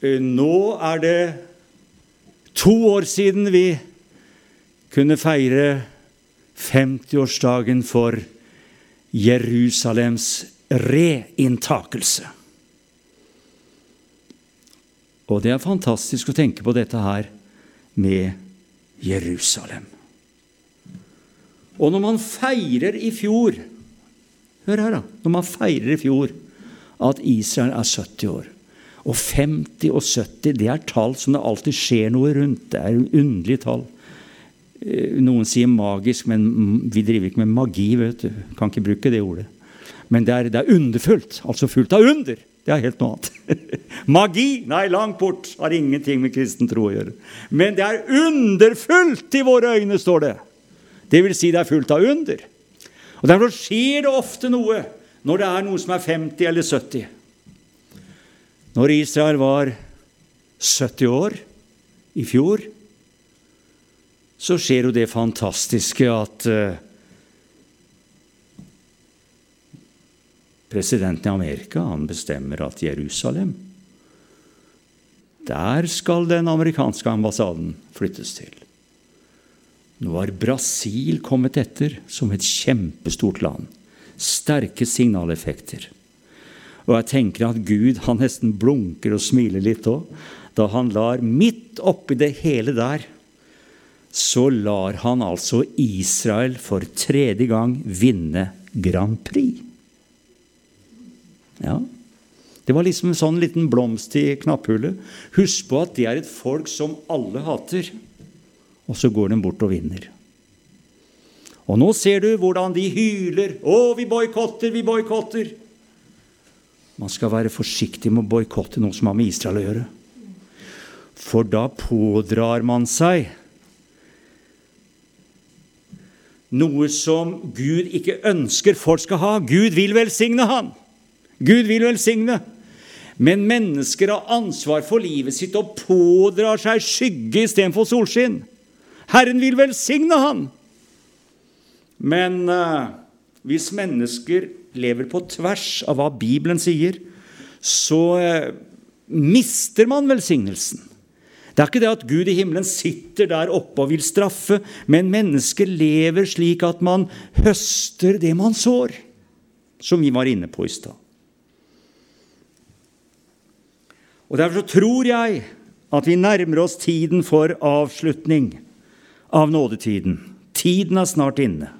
Nå er det to år siden vi kunne feire 50-årsdagen for Jerusalems reintakelse. Og det er fantastisk å tenke på dette her med Jerusalem. Og når man feirer i fjor Hør her, da. Når man feirer i fjor at Israel er 70 år Og 50 og 70 det er tall som det alltid skjer noe rundt. Det er underlige tall. Eh, noen sier magisk, men vi driver ikke med magi. vet du. Kan ikke bruke det ordet. Men det er, det er underfullt. Altså fullt av under. Det er helt noe annet. Magi? Nei, langt bort. Har ingenting med kristen tro å gjøre. Men det er underfullt i våre øyne, står det. Det vil si det er fullt av under. Og Derfor skjer det ofte noe når det er noe som er 50 eller 70. Når Israel var 70 år i fjor, så skjer jo det fantastiske at Presidenten i Amerika han bestemmer at Jerusalem Der skal den amerikanske ambassaden flyttes til. Nå har Brasil kommet etter som et kjempestort land. Sterke signaleffekter. Og jeg tenker at Gud han nesten blunker og smiler litt òg. Da han lar midt oppi det hele der, så lar han altså Israel for tredje gang vinne Grand Prix. Ja. Det var liksom en sånn liten blomst i knapphullet. Husk på at det er et folk som alle hater. Og så går de bort og vinner. Og nå ser du hvordan de hyler. 'Å, vi boikotter, vi boikotter!' Man skal være forsiktig med å boikotte noe som har med Israel å gjøre. For da pådrar man seg noe som Gud ikke ønsker folk skal ha. Gud vil velsigne han. Gud vil velsigne. Men mennesker har ansvar for livet sitt og pådrar seg skygge istedenfor solskinn. Herren vil velsigne han. Men uh, hvis mennesker lever på tvers av hva Bibelen sier, så uh, mister man velsignelsen. Det er ikke det at Gud i himmelen sitter der oppe og vil straffe, men mennesker lever slik at man høster det man sår, som vi var inne på i stad. Og Derfor så tror jeg at vi nærmer oss tiden for avslutning av nådetiden. Tiden er snart inne.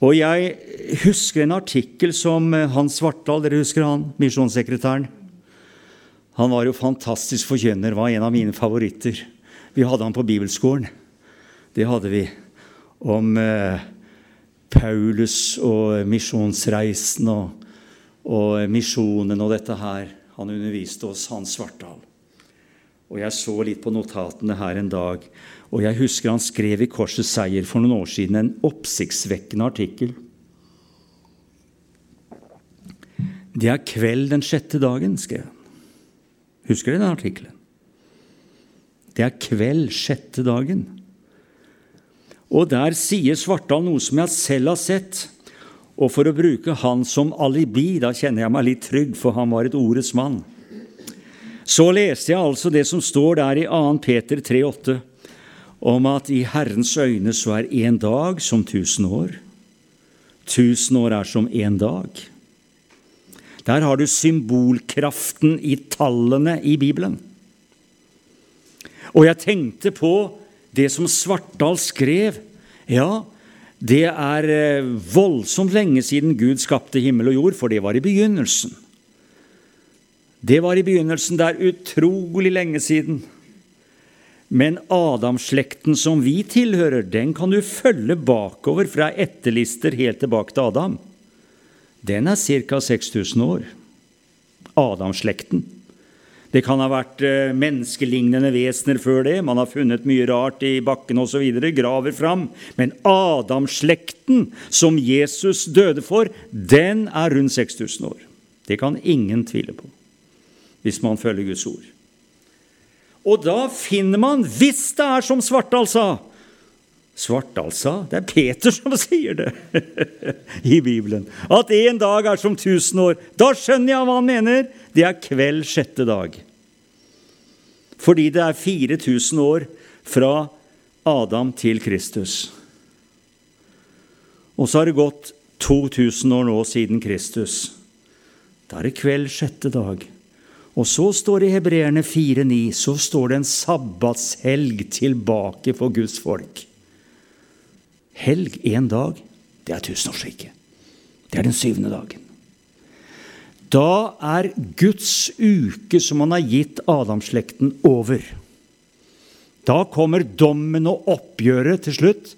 Og jeg husker en artikkel som eh, Hans Svartdal, dere husker han, misjonssekretæren? Han var jo fantastisk forkynner, var en av mine favoritter. Vi hadde han på bibelskolen. Det hadde vi. Om eh, Paulus og misjonsreisen og, og misjonen og dette her. Han underviste oss, Hans Svartdal. Og jeg så litt på notatene her en dag, og jeg husker han skrev i Korsets seier for noen år siden en oppsiktsvekkende artikkel. Det er kveld den sjette dagen, skrev han. Husker dere den artikkelen? Det er kveld sjette dagen. Og der sier Svartdal noe som jeg selv har sett. Og for å bruke han som alibi, da kjenner jeg meg litt trygg, for han var et ordets mann. Så leste jeg altså det som står der i 2. Peter 3,8, om at i Herrens øyne så er én dag som tusen år. Tusen år er som én dag. Der har du symbolkraften i tallene i Bibelen. Og jeg tenkte på det som Svartdal skrev. Ja, det er eh, voldsomt lenge siden Gud skapte himmel og jord, for det var i begynnelsen. Det var i begynnelsen. Det er utrolig lenge siden. Men Adamslekten som vi tilhører, den kan du følge bakover fra etterlister helt tilbake til Adam. Den er ca. 6000 år. Adamslekten. Det kan ha vært eh, menneskelignende vesener før det. Man har funnet mye rart i bakken osv. Graver fram. Men Adamslekten, som Jesus døde for, den er rundt 6000 år. Det kan ingen tvile på hvis man følger Guds ord. Og da finner man, hvis det er som Svartdal sa, Svartdal sa. Det er Peter som sier det i Bibelen. At én dag er som tusen år. Da skjønner jeg hva han mener. Det er kveld sjette dag. Fordi det er 4000 år fra Adam til Kristus. Og så har det gått 2000 år nå siden Kristus. Da er det kveld sjette dag. Og så står det i Hebreerne 4,9 så står det en sabbatshelg tilbake for Guds folk. Helg én dag, det er tusenårsriket. Det er den syvende dagen. Da er Guds uke som han har gitt Adamslekten, over. Da kommer dommen og oppgjøret til slutt.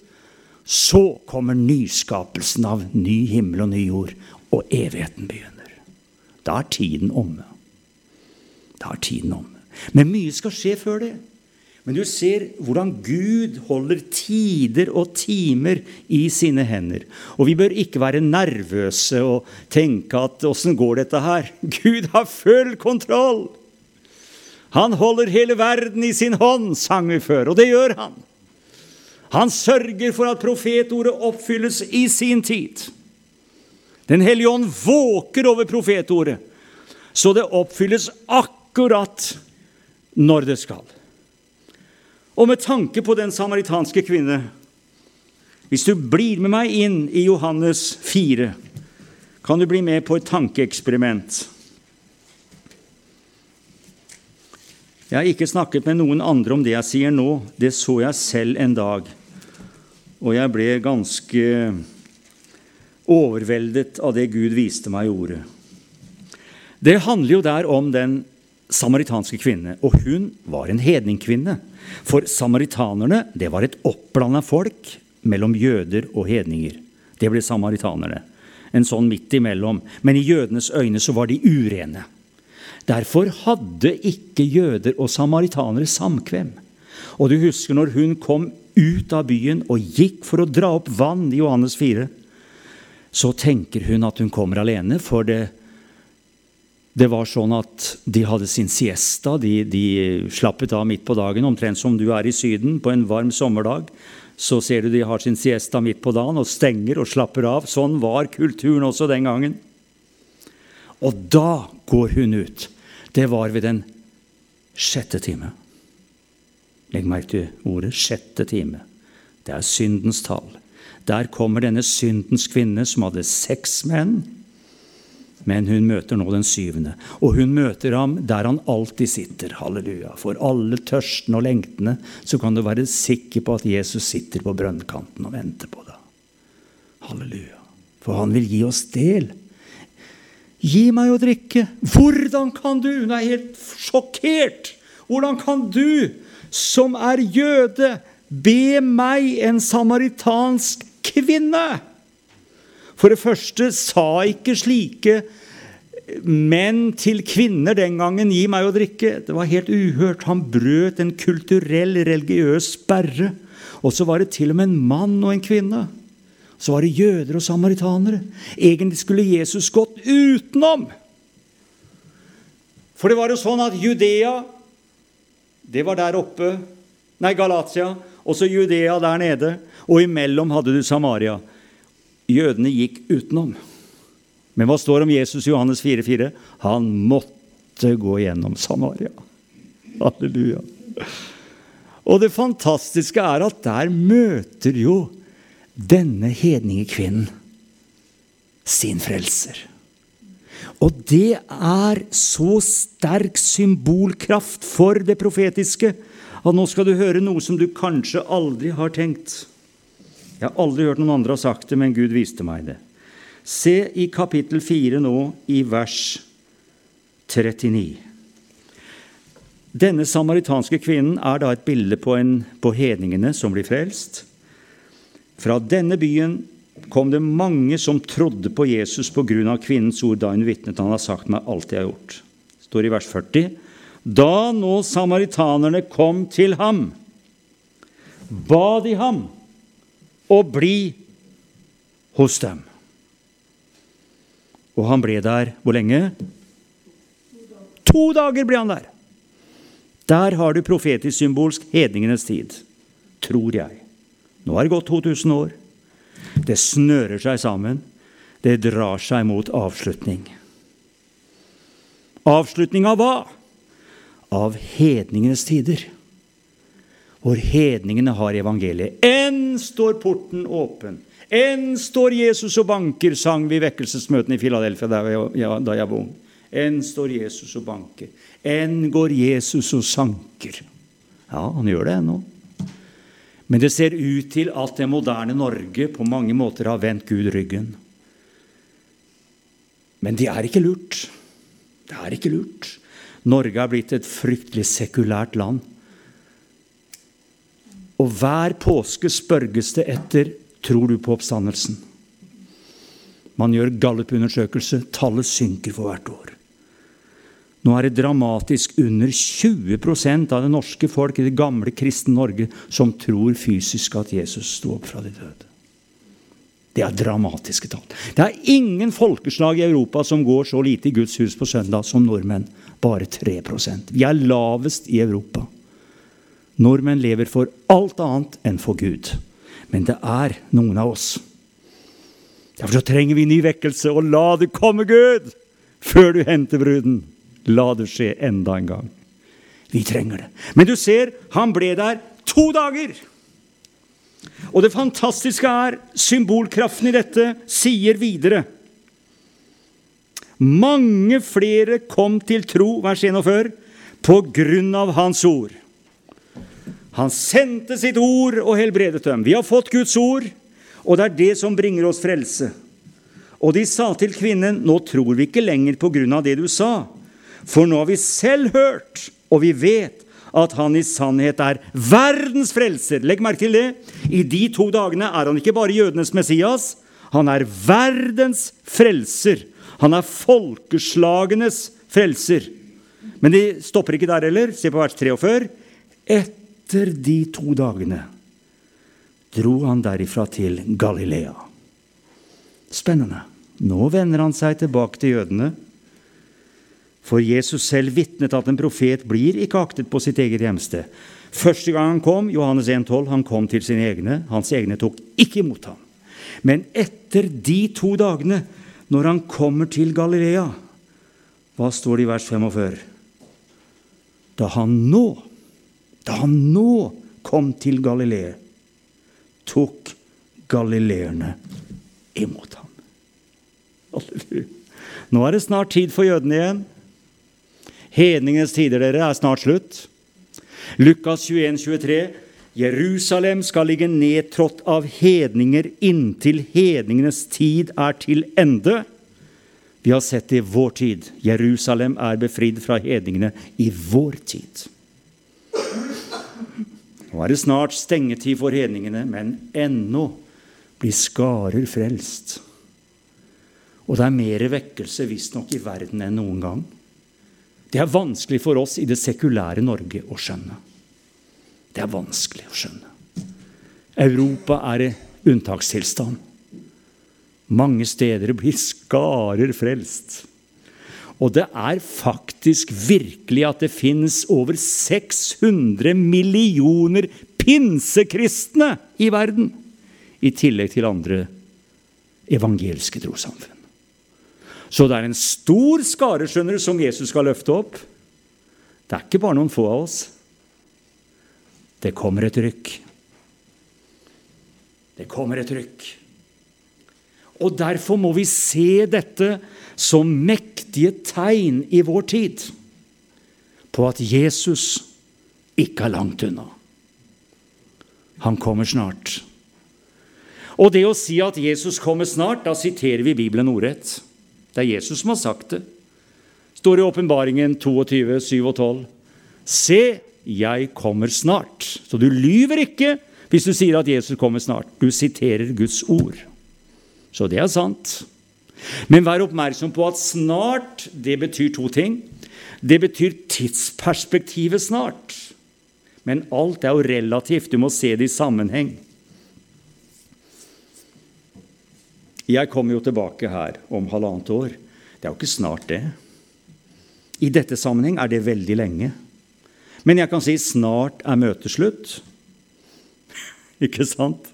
Så kommer nyskapelsen av ny himmel og ny jord, og evigheten begynner. Da er tiden omme. Da er tiden omme. Men mye skal skje før det. Men du ser hvordan Gud holder tider og timer i sine hender. Og vi bør ikke være nervøse og tenke at 'åssen går dette her?' Gud har full kontroll! Han holder hele verden i sin hånd, sang vi før, og det gjør han. Han sørger for at profetordet oppfylles i sin tid. Den hellige ånd våker over profetordet, så det oppfylles akkurat når det skal. Og med tanke på den samaritanske kvinne Hvis du blir med meg inn i Johannes 4, kan du bli med på et tankeeksperiment. Jeg har ikke snakket med noen andre om det jeg sier nå. Det så jeg selv en dag. Og jeg ble ganske overveldet av det Gud viste meg i ordet. Det handler jo der om den samaritanske kvinne, og hun var en hedningkvinne. For samaritanerne det var et oppblanda folk mellom jøder og hedninger. Det ble samaritanerne. En sånn midt imellom. Men i jødenes øyne så var de urene. Derfor hadde ikke jøder og samaritanere samkvem. Og du husker når hun kom ut av byen og gikk for å dra opp vann i Johannes 4, så tenker hun at hun kommer alene, for det det var sånn at de hadde sin siesta. De, de slappet av midt på dagen, omtrent som du er i Syden på en varm sommerdag. Så ser du de har sin siesta midt på dagen og stenger og slapper av. Sånn var kulturen også den gangen. Og da går hun ut. Det var ved den sjette time. Legg merke til ordet 'sjette time'. Det er syndens tall. Der kommer denne syndens kvinne som hadde seks menn men hun møter nå den syvende. Og hun møter ham der han alltid sitter. Halleluja. For alle tørstene og lengtene så kan du være sikker på at Jesus sitter på brønnkanten og venter på deg. Halleluja. For han vil gi oss del. Gi meg å drikke. Hvordan kan du? Hun er helt sjokkert. Hvordan kan du, som er jøde, be meg, en samaritansk kvinne? For det første sa ikke slike menn til kvinner den gangen 'gi meg å drikke'. Det var helt uhørt. Han brøt en kulturell, religiøs sperre. Og så var det til og med en mann og en kvinne. Så var det jøder og samaritanere. Egentlig skulle Jesus gått utenom. For det var jo sånn at Judea, det var der oppe. Nei, Galatia. Og så Judea der nede. Og imellom hadde du Samaria. Jødene gikk utenom. Men hva står om Jesus i Johannes 4,4? Han måtte gå gjennom Samaria. Halleluja. Og det fantastiske er at der møter jo denne hedningekvinnen sin frelser. Og det er så sterk symbolkraft for det profetiske at nå skal du høre noe som du kanskje aldri har tenkt. Jeg har aldri hørt noen andre ha sagt det, men Gud viste meg det. Se i kapittel 4 nå, i vers 39. Denne samaritanske kvinnen er da et bilde på, en, på hedningene som blir frelst. Fra denne byen kom det mange som trodde på Jesus pga. kvinnens ord da hun vitnet. Han har sagt meg alt jeg har gjort. Det står i vers 40. Da nå samaritanerne kom til ham, ba de ham og bli hos dem. Og han ble der hvor lenge? To dager ble han der! Der har du profetisk symbolsk hedningenes tid, tror jeg. Nå har det gått 2000 år. Det snører seg sammen. Det drar seg mot avslutning. Avslutning av hva? Av hedningenes tider. Hvor hedningene har evangeliet. Enn står porten åpen. Enn står Jesus og banker, sang vi i vekkelsesmøtene i Filadelfia da jeg var ung. Enn står Jesus og banker. Enn går Jesus og sanker. Ja, han gjør det ennå. Men det ser ut til at det moderne Norge på mange måter har vendt Gud ryggen. Men det er ikke lurt. Det er ikke lurt. Norge er blitt et fryktelig sekulært land. Og hver påske spørges det etter tror du på oppstandelsen. Man gjør gallupundersøkelse. Tallet synker for hvert år. Nå er det dramatisk under 20% av det norske folk i det gamle kristne Norge som tror fysisk at Jesus sto opp fra de døde. Det er dramatiske tall. Det er ingen folkeslag i Europa som går så lite i Guds hus på søndag som nordmenn. Bare 3% Vi er lavest i Europa. Nordmenn lever for alt annet enn for Gud. Men det er noen av oss. Derfor så trenger vi ny vekkelse. Og la det komme, Gud, før du henter bruden. La det skje enda en gang. Vi trenger det. Men du ser, han ble der to dager. Og det fantastiske er symbolkraften i dette sier videre. Mange flere kom til tro, vers 41, på grunn av hans ord. Han sendte sitt ord og helbredet dem. Vi har fått Guds ord, og det er det som bringer oss frelse. Og de sa til kvinnen, nå tror vi ikke lenger på grunn av det du sa, for nå har vi selv hørt, og vi vet at han i sannhet er verdens frelser. Legg merke til det. I de to dagene er han ikke bare jødenes Messias, han er verdens frelser. Han er folkeslagenes frelser. Men de stopper ikke der heller. Se på vers 43. Etter de to dagene dro han derifra til Galilea. Spennende. Nå vender han seg tilbake til jødene for Jesus selv vitnet at en profet blir ikke aktet på sitt eget hjemsted. Første gang han kom, Johannes 1,12, han kom til sine egne. Hans egne tok ikke imot ham. Men etter de to dagene, når han kommer til Galilea Hva står det i vers 45? Da han nå, da han nå kom til Galilea, tok galileerne imot ham. Halleluja. Nå er det snart tid for jødene igjen. Hedningenes tider dere er snart slutt. Lukas 21, 23. Jerusalem skal ligge nedtrådt av hedninger inntil hedningenes tid er til ende. Vi har sett det i vår tid. Jerusalem er befridd fra hedningene i vår tid. Nå er det snart stengetid for hedningene, men ennå blir skarer frelst. Og det er mer vekkelse visstnok i verden enn noen gang. Det er vanskelig for oss i det sekulære Norge å skjønne. Det er vanskelig å skjønne. Europa er i unntakstilstand. Mange steder blir skarer frelst. Og det er faktisk virkelig at det finnes over 600 millioner pinsekristne i verden. I tillegg til andre evangelske trossamfunn. Så det er en stor skare skjønner som Jesus skal løfte opp. Det er ikke bare noen få av oss. Det kommer et rykk. Det kommer et rykk. Og derfor må vi se dette som mektige tegn i vår tid på at Jesus ikke er langt unna. Han kommer snart. Og det å si at Jesus kommer snart, da siterer vi Bibelen ordrett. Det er Jesus som har sagt det. står i Åpenbaringen 22, 7 og 12. Se, jeg kommer snart. Så du lyver ikke hvis du sier at Jesus kommer snart. Du siterer Guds ord. Så det er sant. Men vær oppmerksom på at snart, det betyr to ting. Det betyr tidsperspektivet snart. Men alt er jo relativt. Du må se det i sammenheng. Jeg kommer jo tilbake her om halvannet år. Det er jo ikke snart, det. I dette sammenheng er det veldig lenge. Men jeg kan si snart er møtet slutt. ikke sant?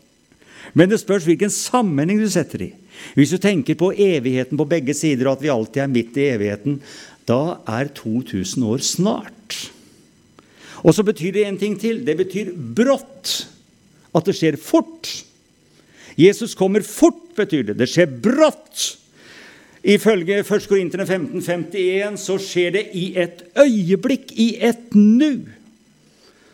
Men det spørs hvilken sammenheng du setter i. Hvis du tenker på evigheten på begge sider, og at vi alltid er midt i evigheten, da er 2000 år snart. Og så betyr det en ting til. Det betyr brått. At det skjer fort. Jesus kommer fort, betyr det. Det skjer brått. Ifølge 1. Korinterne 1551 så skjer det i et øyeblikk, i et nu.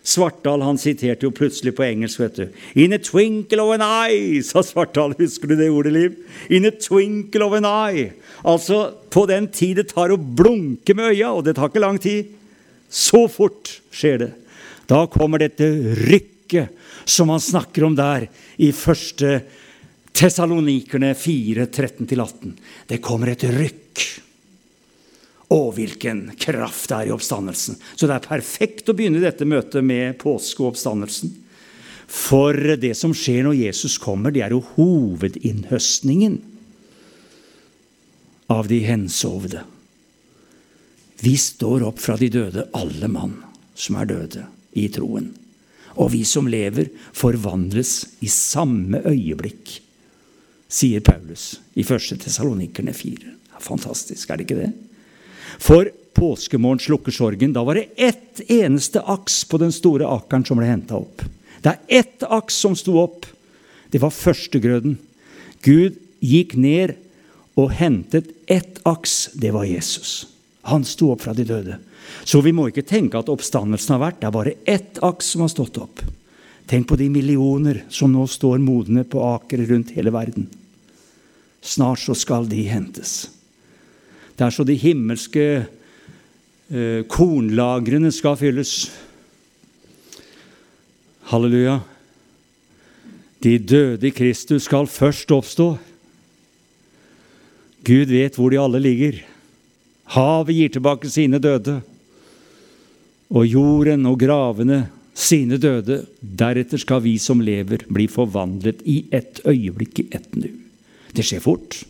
Svartdal han siterte jo plutselig på engelsk. vet du. In a twinkle of an eye, sa Svartdal. Husker du det ordet, Liv? In a twinkle of an eye. Altså, på den tid det tar å blunke med øya, og det tar ikke lang tid. Så fort skjer det. Da kommer dette rykket som han snakker om der i første Tessalonikerne 4, 13-18. Det kommer et rykk. Å, hvilken kraft det er i oppstandelsen! Så det er perfekt å begynne dette møtet med påske og oppstandelsen. For det som skjer når Jesus kommer, det er jo hovedinnhøstningen av de hensovne. Vi står opp fra de døde, alle mann som er døde i troen. Og vi som lever, forvandles i samme øyeblikk, sier Paulus i 1. Tessalonikerne 4. Fantastisk, er det ikke det? For påskemorgen slukker sorgen. Da var det ett eneste aks på den store akeren som ble henta opp. Det er ett aks som sto opp. Det var førstegrøden. Gud gikk ned og hentet ett aks. Det var Jesus. Han sto opp fra de døde. Så vi må ikke tenke at oppstandelsen har vært. Det er bare ett aks som har stått opp. Tenk på de millioner som nå står modne på akre rundt hele verden. Snart så skal de hentes. Det er så de himmelske eh, kornlagrene skal fylles. Halleluja. De døde i Kristus skal først oppstå. Gud vet hvor de alle ligger. Havet gir tilbake sine døde, og jorden og gravene sine døde. Deretter skal vi som lever, bli forvandlet i ett øyeblikk, i ett nu. Det skjer fort.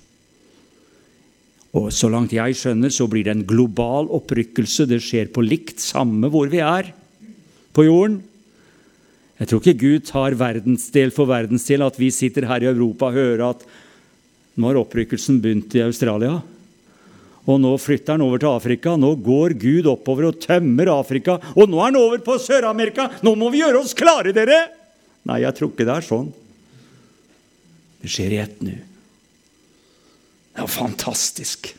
Og så langt jeg skjønner, så blir det en global opprykkelse. Det skjer på likt samme hvor vi er på jorden. Jeg tror ikke Gud tar verdensdel for verdensdel, at vi sitter her i Europa og hører at nå har opprykkelsen begynt i Australia. Og nå flytter han over til Afrika. Nå går Gud oppover og tømmer Afrika. Og nå er han over på Sør-Amerika! Nå må vi gjøre oss klare, dere! Nei, jeg tror ikke det er sånn. Det skjer i ett nu. Det var fantastisk.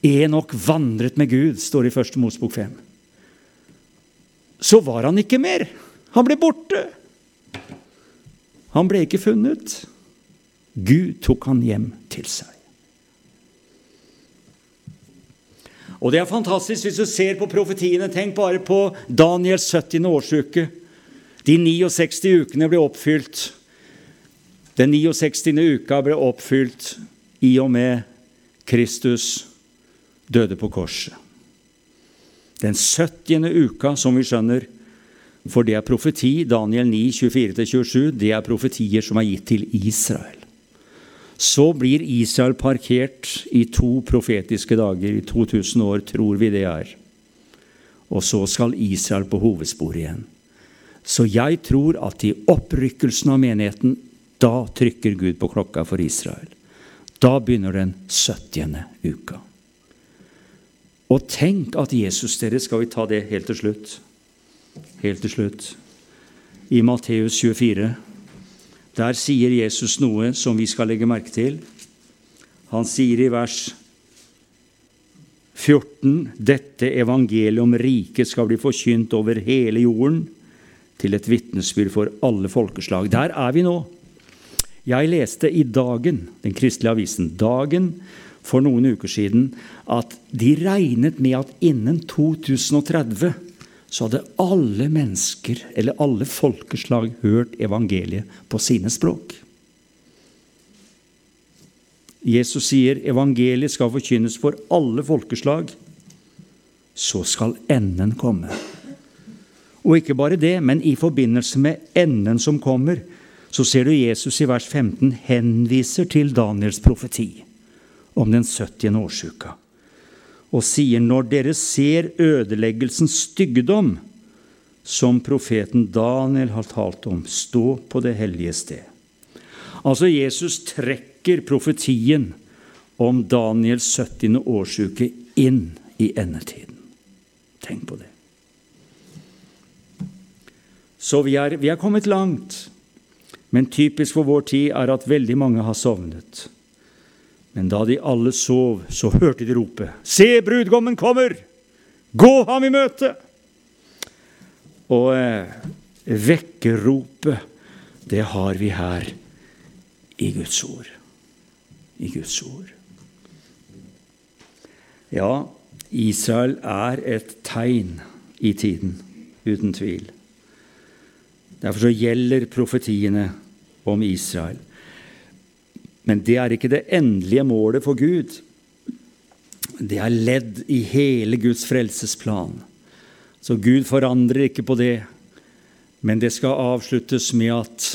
Enok vandret med Gud, står det i Første Mosbok 5. Så var han ikke mer. Han ble borte. Han ble ikke funnet. Gud tok han hjem til seg. Og det er fantastisk hvis du ser på profetiene. Tenk bare på Daniels 70. årsuke. De 69 ukene ble oppfylt. Den 69. uka ble oppfylt i og med Kristus døde på korset. Den 70. uka, som vi skjønner, for det er profeti, Daniel 9, 24-27, det er profetier som er gitt til Israel. Så blir Israel parkert i to profetiske dager, i 2000 år, tror vi det er. Og så skal Israel på hovedsporet igjen. Så jeg tror at i opprykkelsen av menigheten, da trykker Gud på klokka for Israel. Da begynner den 70. uka. Og tenk at Jesus dere, skal vi ta det helt til slutt Helt til slutt. I Matteus 24, der sier Jesus noe som vi skal legge merke til. Han sier i vers 14.: Dette evangeliet om riket skal bli forkynt over hele jorden, til et vitnesbyrd for alle folkeslag. Der er vi nå. Jeg leste i Dagen, den kristelige avisen Dagen, for noen uker siden at de regnet med at innen 2030 så hadde alle mennesker, eller alle folkeslag, hørt evangeliet på sine språk. Jesus sier evangeliet skal forkynnes for alle folkeslag. Så skal enden komme. Og ikke bare det, men i forbindelse med enden som kommer, så ser du Jesus i vers 15 henviser til Daniels profeti om den 70. årsuka og sier når dere ser ødeleggelsens styggedom, som profeten Daniel har talt om, stå på det hellige sted. Altså, Jesus trekker profetien om Daniels 70. årsuke inn i endetiden. Tenk på det. Så vi er, vi er kommet langt. Men typisk for vår tid er at veldig mange har sovnet. Men da de alle sov, så hørte de rope, Se, brudgommen kommer! Gå ham i møte! Og eh, vekkerropet, det har vi her i Guds ord. I Guds ord. Ja, Israel er et tegn i tiden, uten tvil. Derfor så gjelder profetiene om Israel. Men det er ikke det endelige målet for Gud. Det er ledd i hele Guds frelsesplan. Så Gud forandrer ikke på det, men det skal avsluttes med at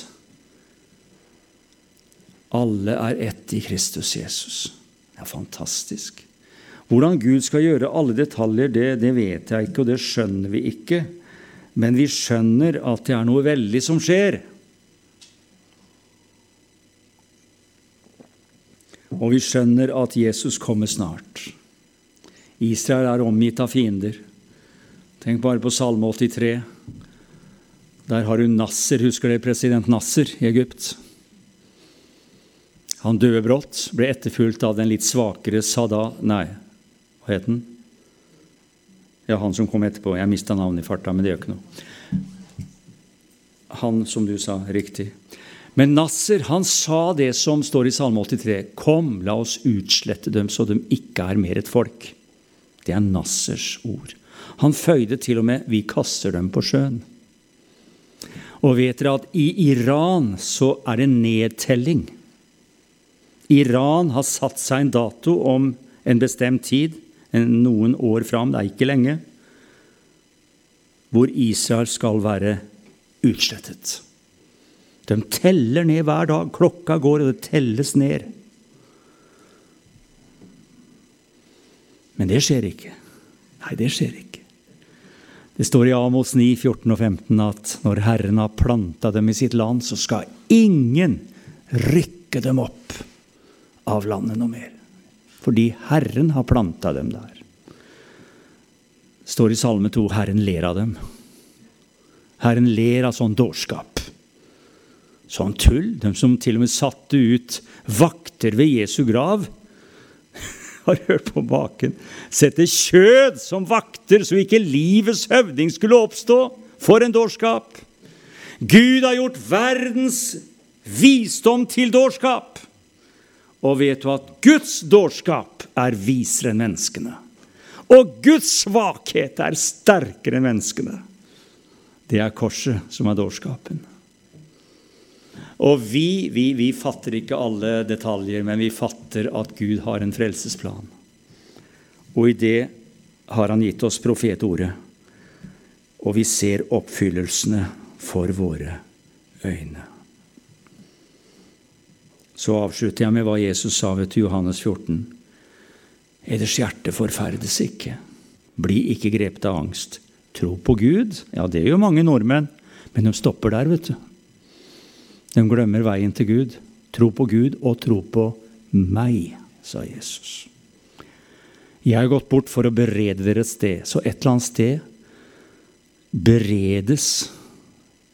alle er ett i Kristus Jesus. Det er fantastisk. Hvordan Gud skal gjøre alle detaljer, det, det vet jeg ikke, og det skjønner vi ikke men vi skjønner at det er noe veldig som skjer. Og vi skjønner at Jesus kommer snart. Israel er omgitt av fiender. Tenk bare på Salme 83. Der har du Nasser, husker dere president Nasser i Egypt? Han døde brått, ble etterfulgt av den litt svakere Sada... Nei, hva het den? Ja, han som kom etterpå. Jeg mista navnet i farta, men det gjør ikke noe. Han, som du sa, riktig. Men Nasser han sa det som står i Salme 83. Kom, la oss utslette dem så de ikke er mer et folk. Det er Nassers ord. Han føyde til og med 'vi kaster dem på sjøen'. Og vet dere at i Iran så er det nedtelling. Iran har satt seg en dato om en bestemt tid noen år fram, det er ikke lenge, hvor Israel skal være utslettet. De teller ned hver dag. Klokka går, og det telles ned. Men det skjer ikke. Nei, det skjer ikke. Det står i Amos 9, 14 og 15 at når Herren har planta dem i sitt land, så skal ingen rykke dem opp av landet noe mer fordi Herren har planta dem der. Det står i Salme 2 Herren ler av dem. Herren ler av sånn dårskap. Sånn tull. De som til og med satte ut vakter ved Jesu grav. Har hørt på baken. Sette kjød som vakter så ikke livets høvding skulle oppstå. For en dårskap! Gud har gjort verdens visdom til dårskap. Og vet du at Guds dårskap er visere enn menneskene? Og Guds svakhet er sterkere enn menneskene. Det er korset som er dårskapen. Og vi, vi, vi fatter ikke alle detaljer, men vi fatter at Gud har en frelsesplan. Og i det har han gitt oss profetordet. Og vi ser oppfyllelsene for våre øyne. Så avslutter jeg med hva Jesus sa ved Johannes 14. Eders hjerte forferdes ikke. Bli ikke grepet av angst. Tro på Gud. Ja, det gjør mange nordmenn, men de stopper der, vet du. De glemmer veien til Gud. Tro på Gud og tro på meg, sa Jesus. Jeg har gått bort for å berede dere et sted. Så et eller annet sted beredes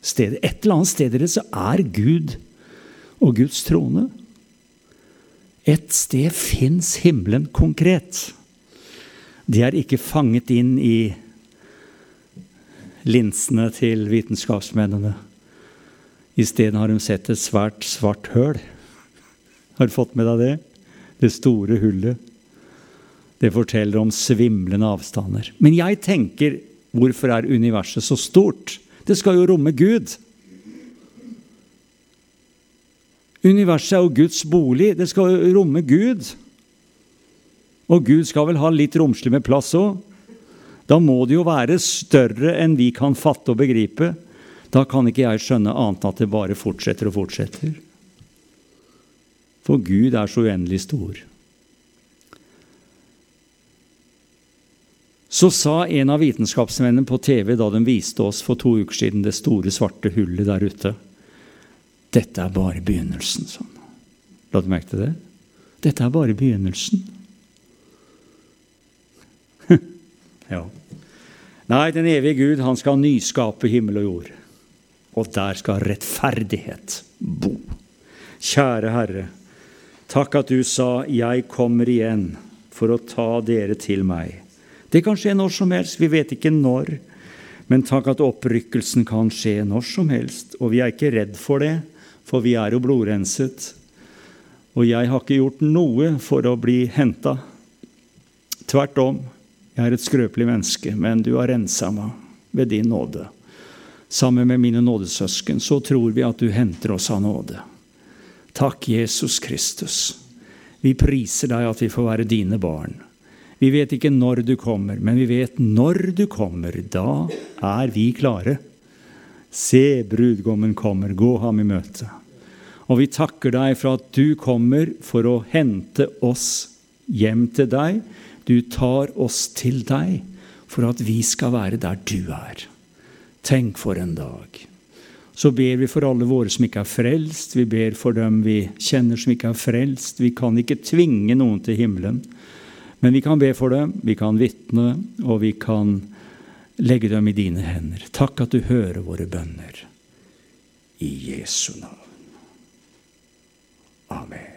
stedet. Et eller annet sted dere så er Gud og Guds trone. Et sted fins himmelen konkret. Det er ikke fanget inn i linsene til vitenskapsmennene. Isteden har de sett et svært svart høl. Har du fått med deg det? Det store hullet. Det forteller om svimlende avstander. Men jeg tenker, hvorfor er universet så stort? Det skal jo romme Gud. Universet er jo Guds bolig. Det skal romme Gud. Og Gud skal vel ha litt romslig med plass òg? Da må det jo være større enn vi kan fatte og begripe. Da kan ikke jeg skjønne annet enn at det bare fortsetter og fortsetter. For Gud er så uendelig stor. Så sa en av vitenskapsmennene på TV da de viste oss for to uker siden det store, svarte hullet der ute Dette er bare begynnelsen. sånn. La du merke til det? Dette er bare begynnelsen. ja. Nei, den evige Gud, han skal nyskape himmel og jord. Og der skal rettferdighet bo. Kjære Herre, takk at du sa 'Jeg kommer igjen for å ta dere til meg'. Det kan skje når som helst, vi vet ikke når. Men takk at opprykkelsen kan skje når som helst, og vi er ikke redd for det, for vi er jo blodrenset. Og jeg har ikke gjort noe for å bli henta. Tvert om, jeg er et skrøpelig menneske, men du har rensa meg ved din nåde. Sammen med mine nådesøsken så tror vi at du henter oss av nåde. Takk, Jesus Kristus. Vi priser deg at vi får være dine barn. Vi vet ikke når du kommer, men vi vet når du kommer. Da er vi klare. Se, brudgommen kommer, gå ham i møte. Og vi takker deg for at du kommer for å hente oss hjem til deg. Du tar oss til deg for at vi skal være der du er. Tenk for en dag. Så ber vi for alle våre som ikke er frelst. Vi ber for dem vi kjenner som ikke er frelst. Vi kan ikke tvinge noen til himmelen. Men vi kan be for dem, vi kan vitne, og vi kan legge dem i dine hender. Takk at du hører våre bønner. I Jesu navn. Amen.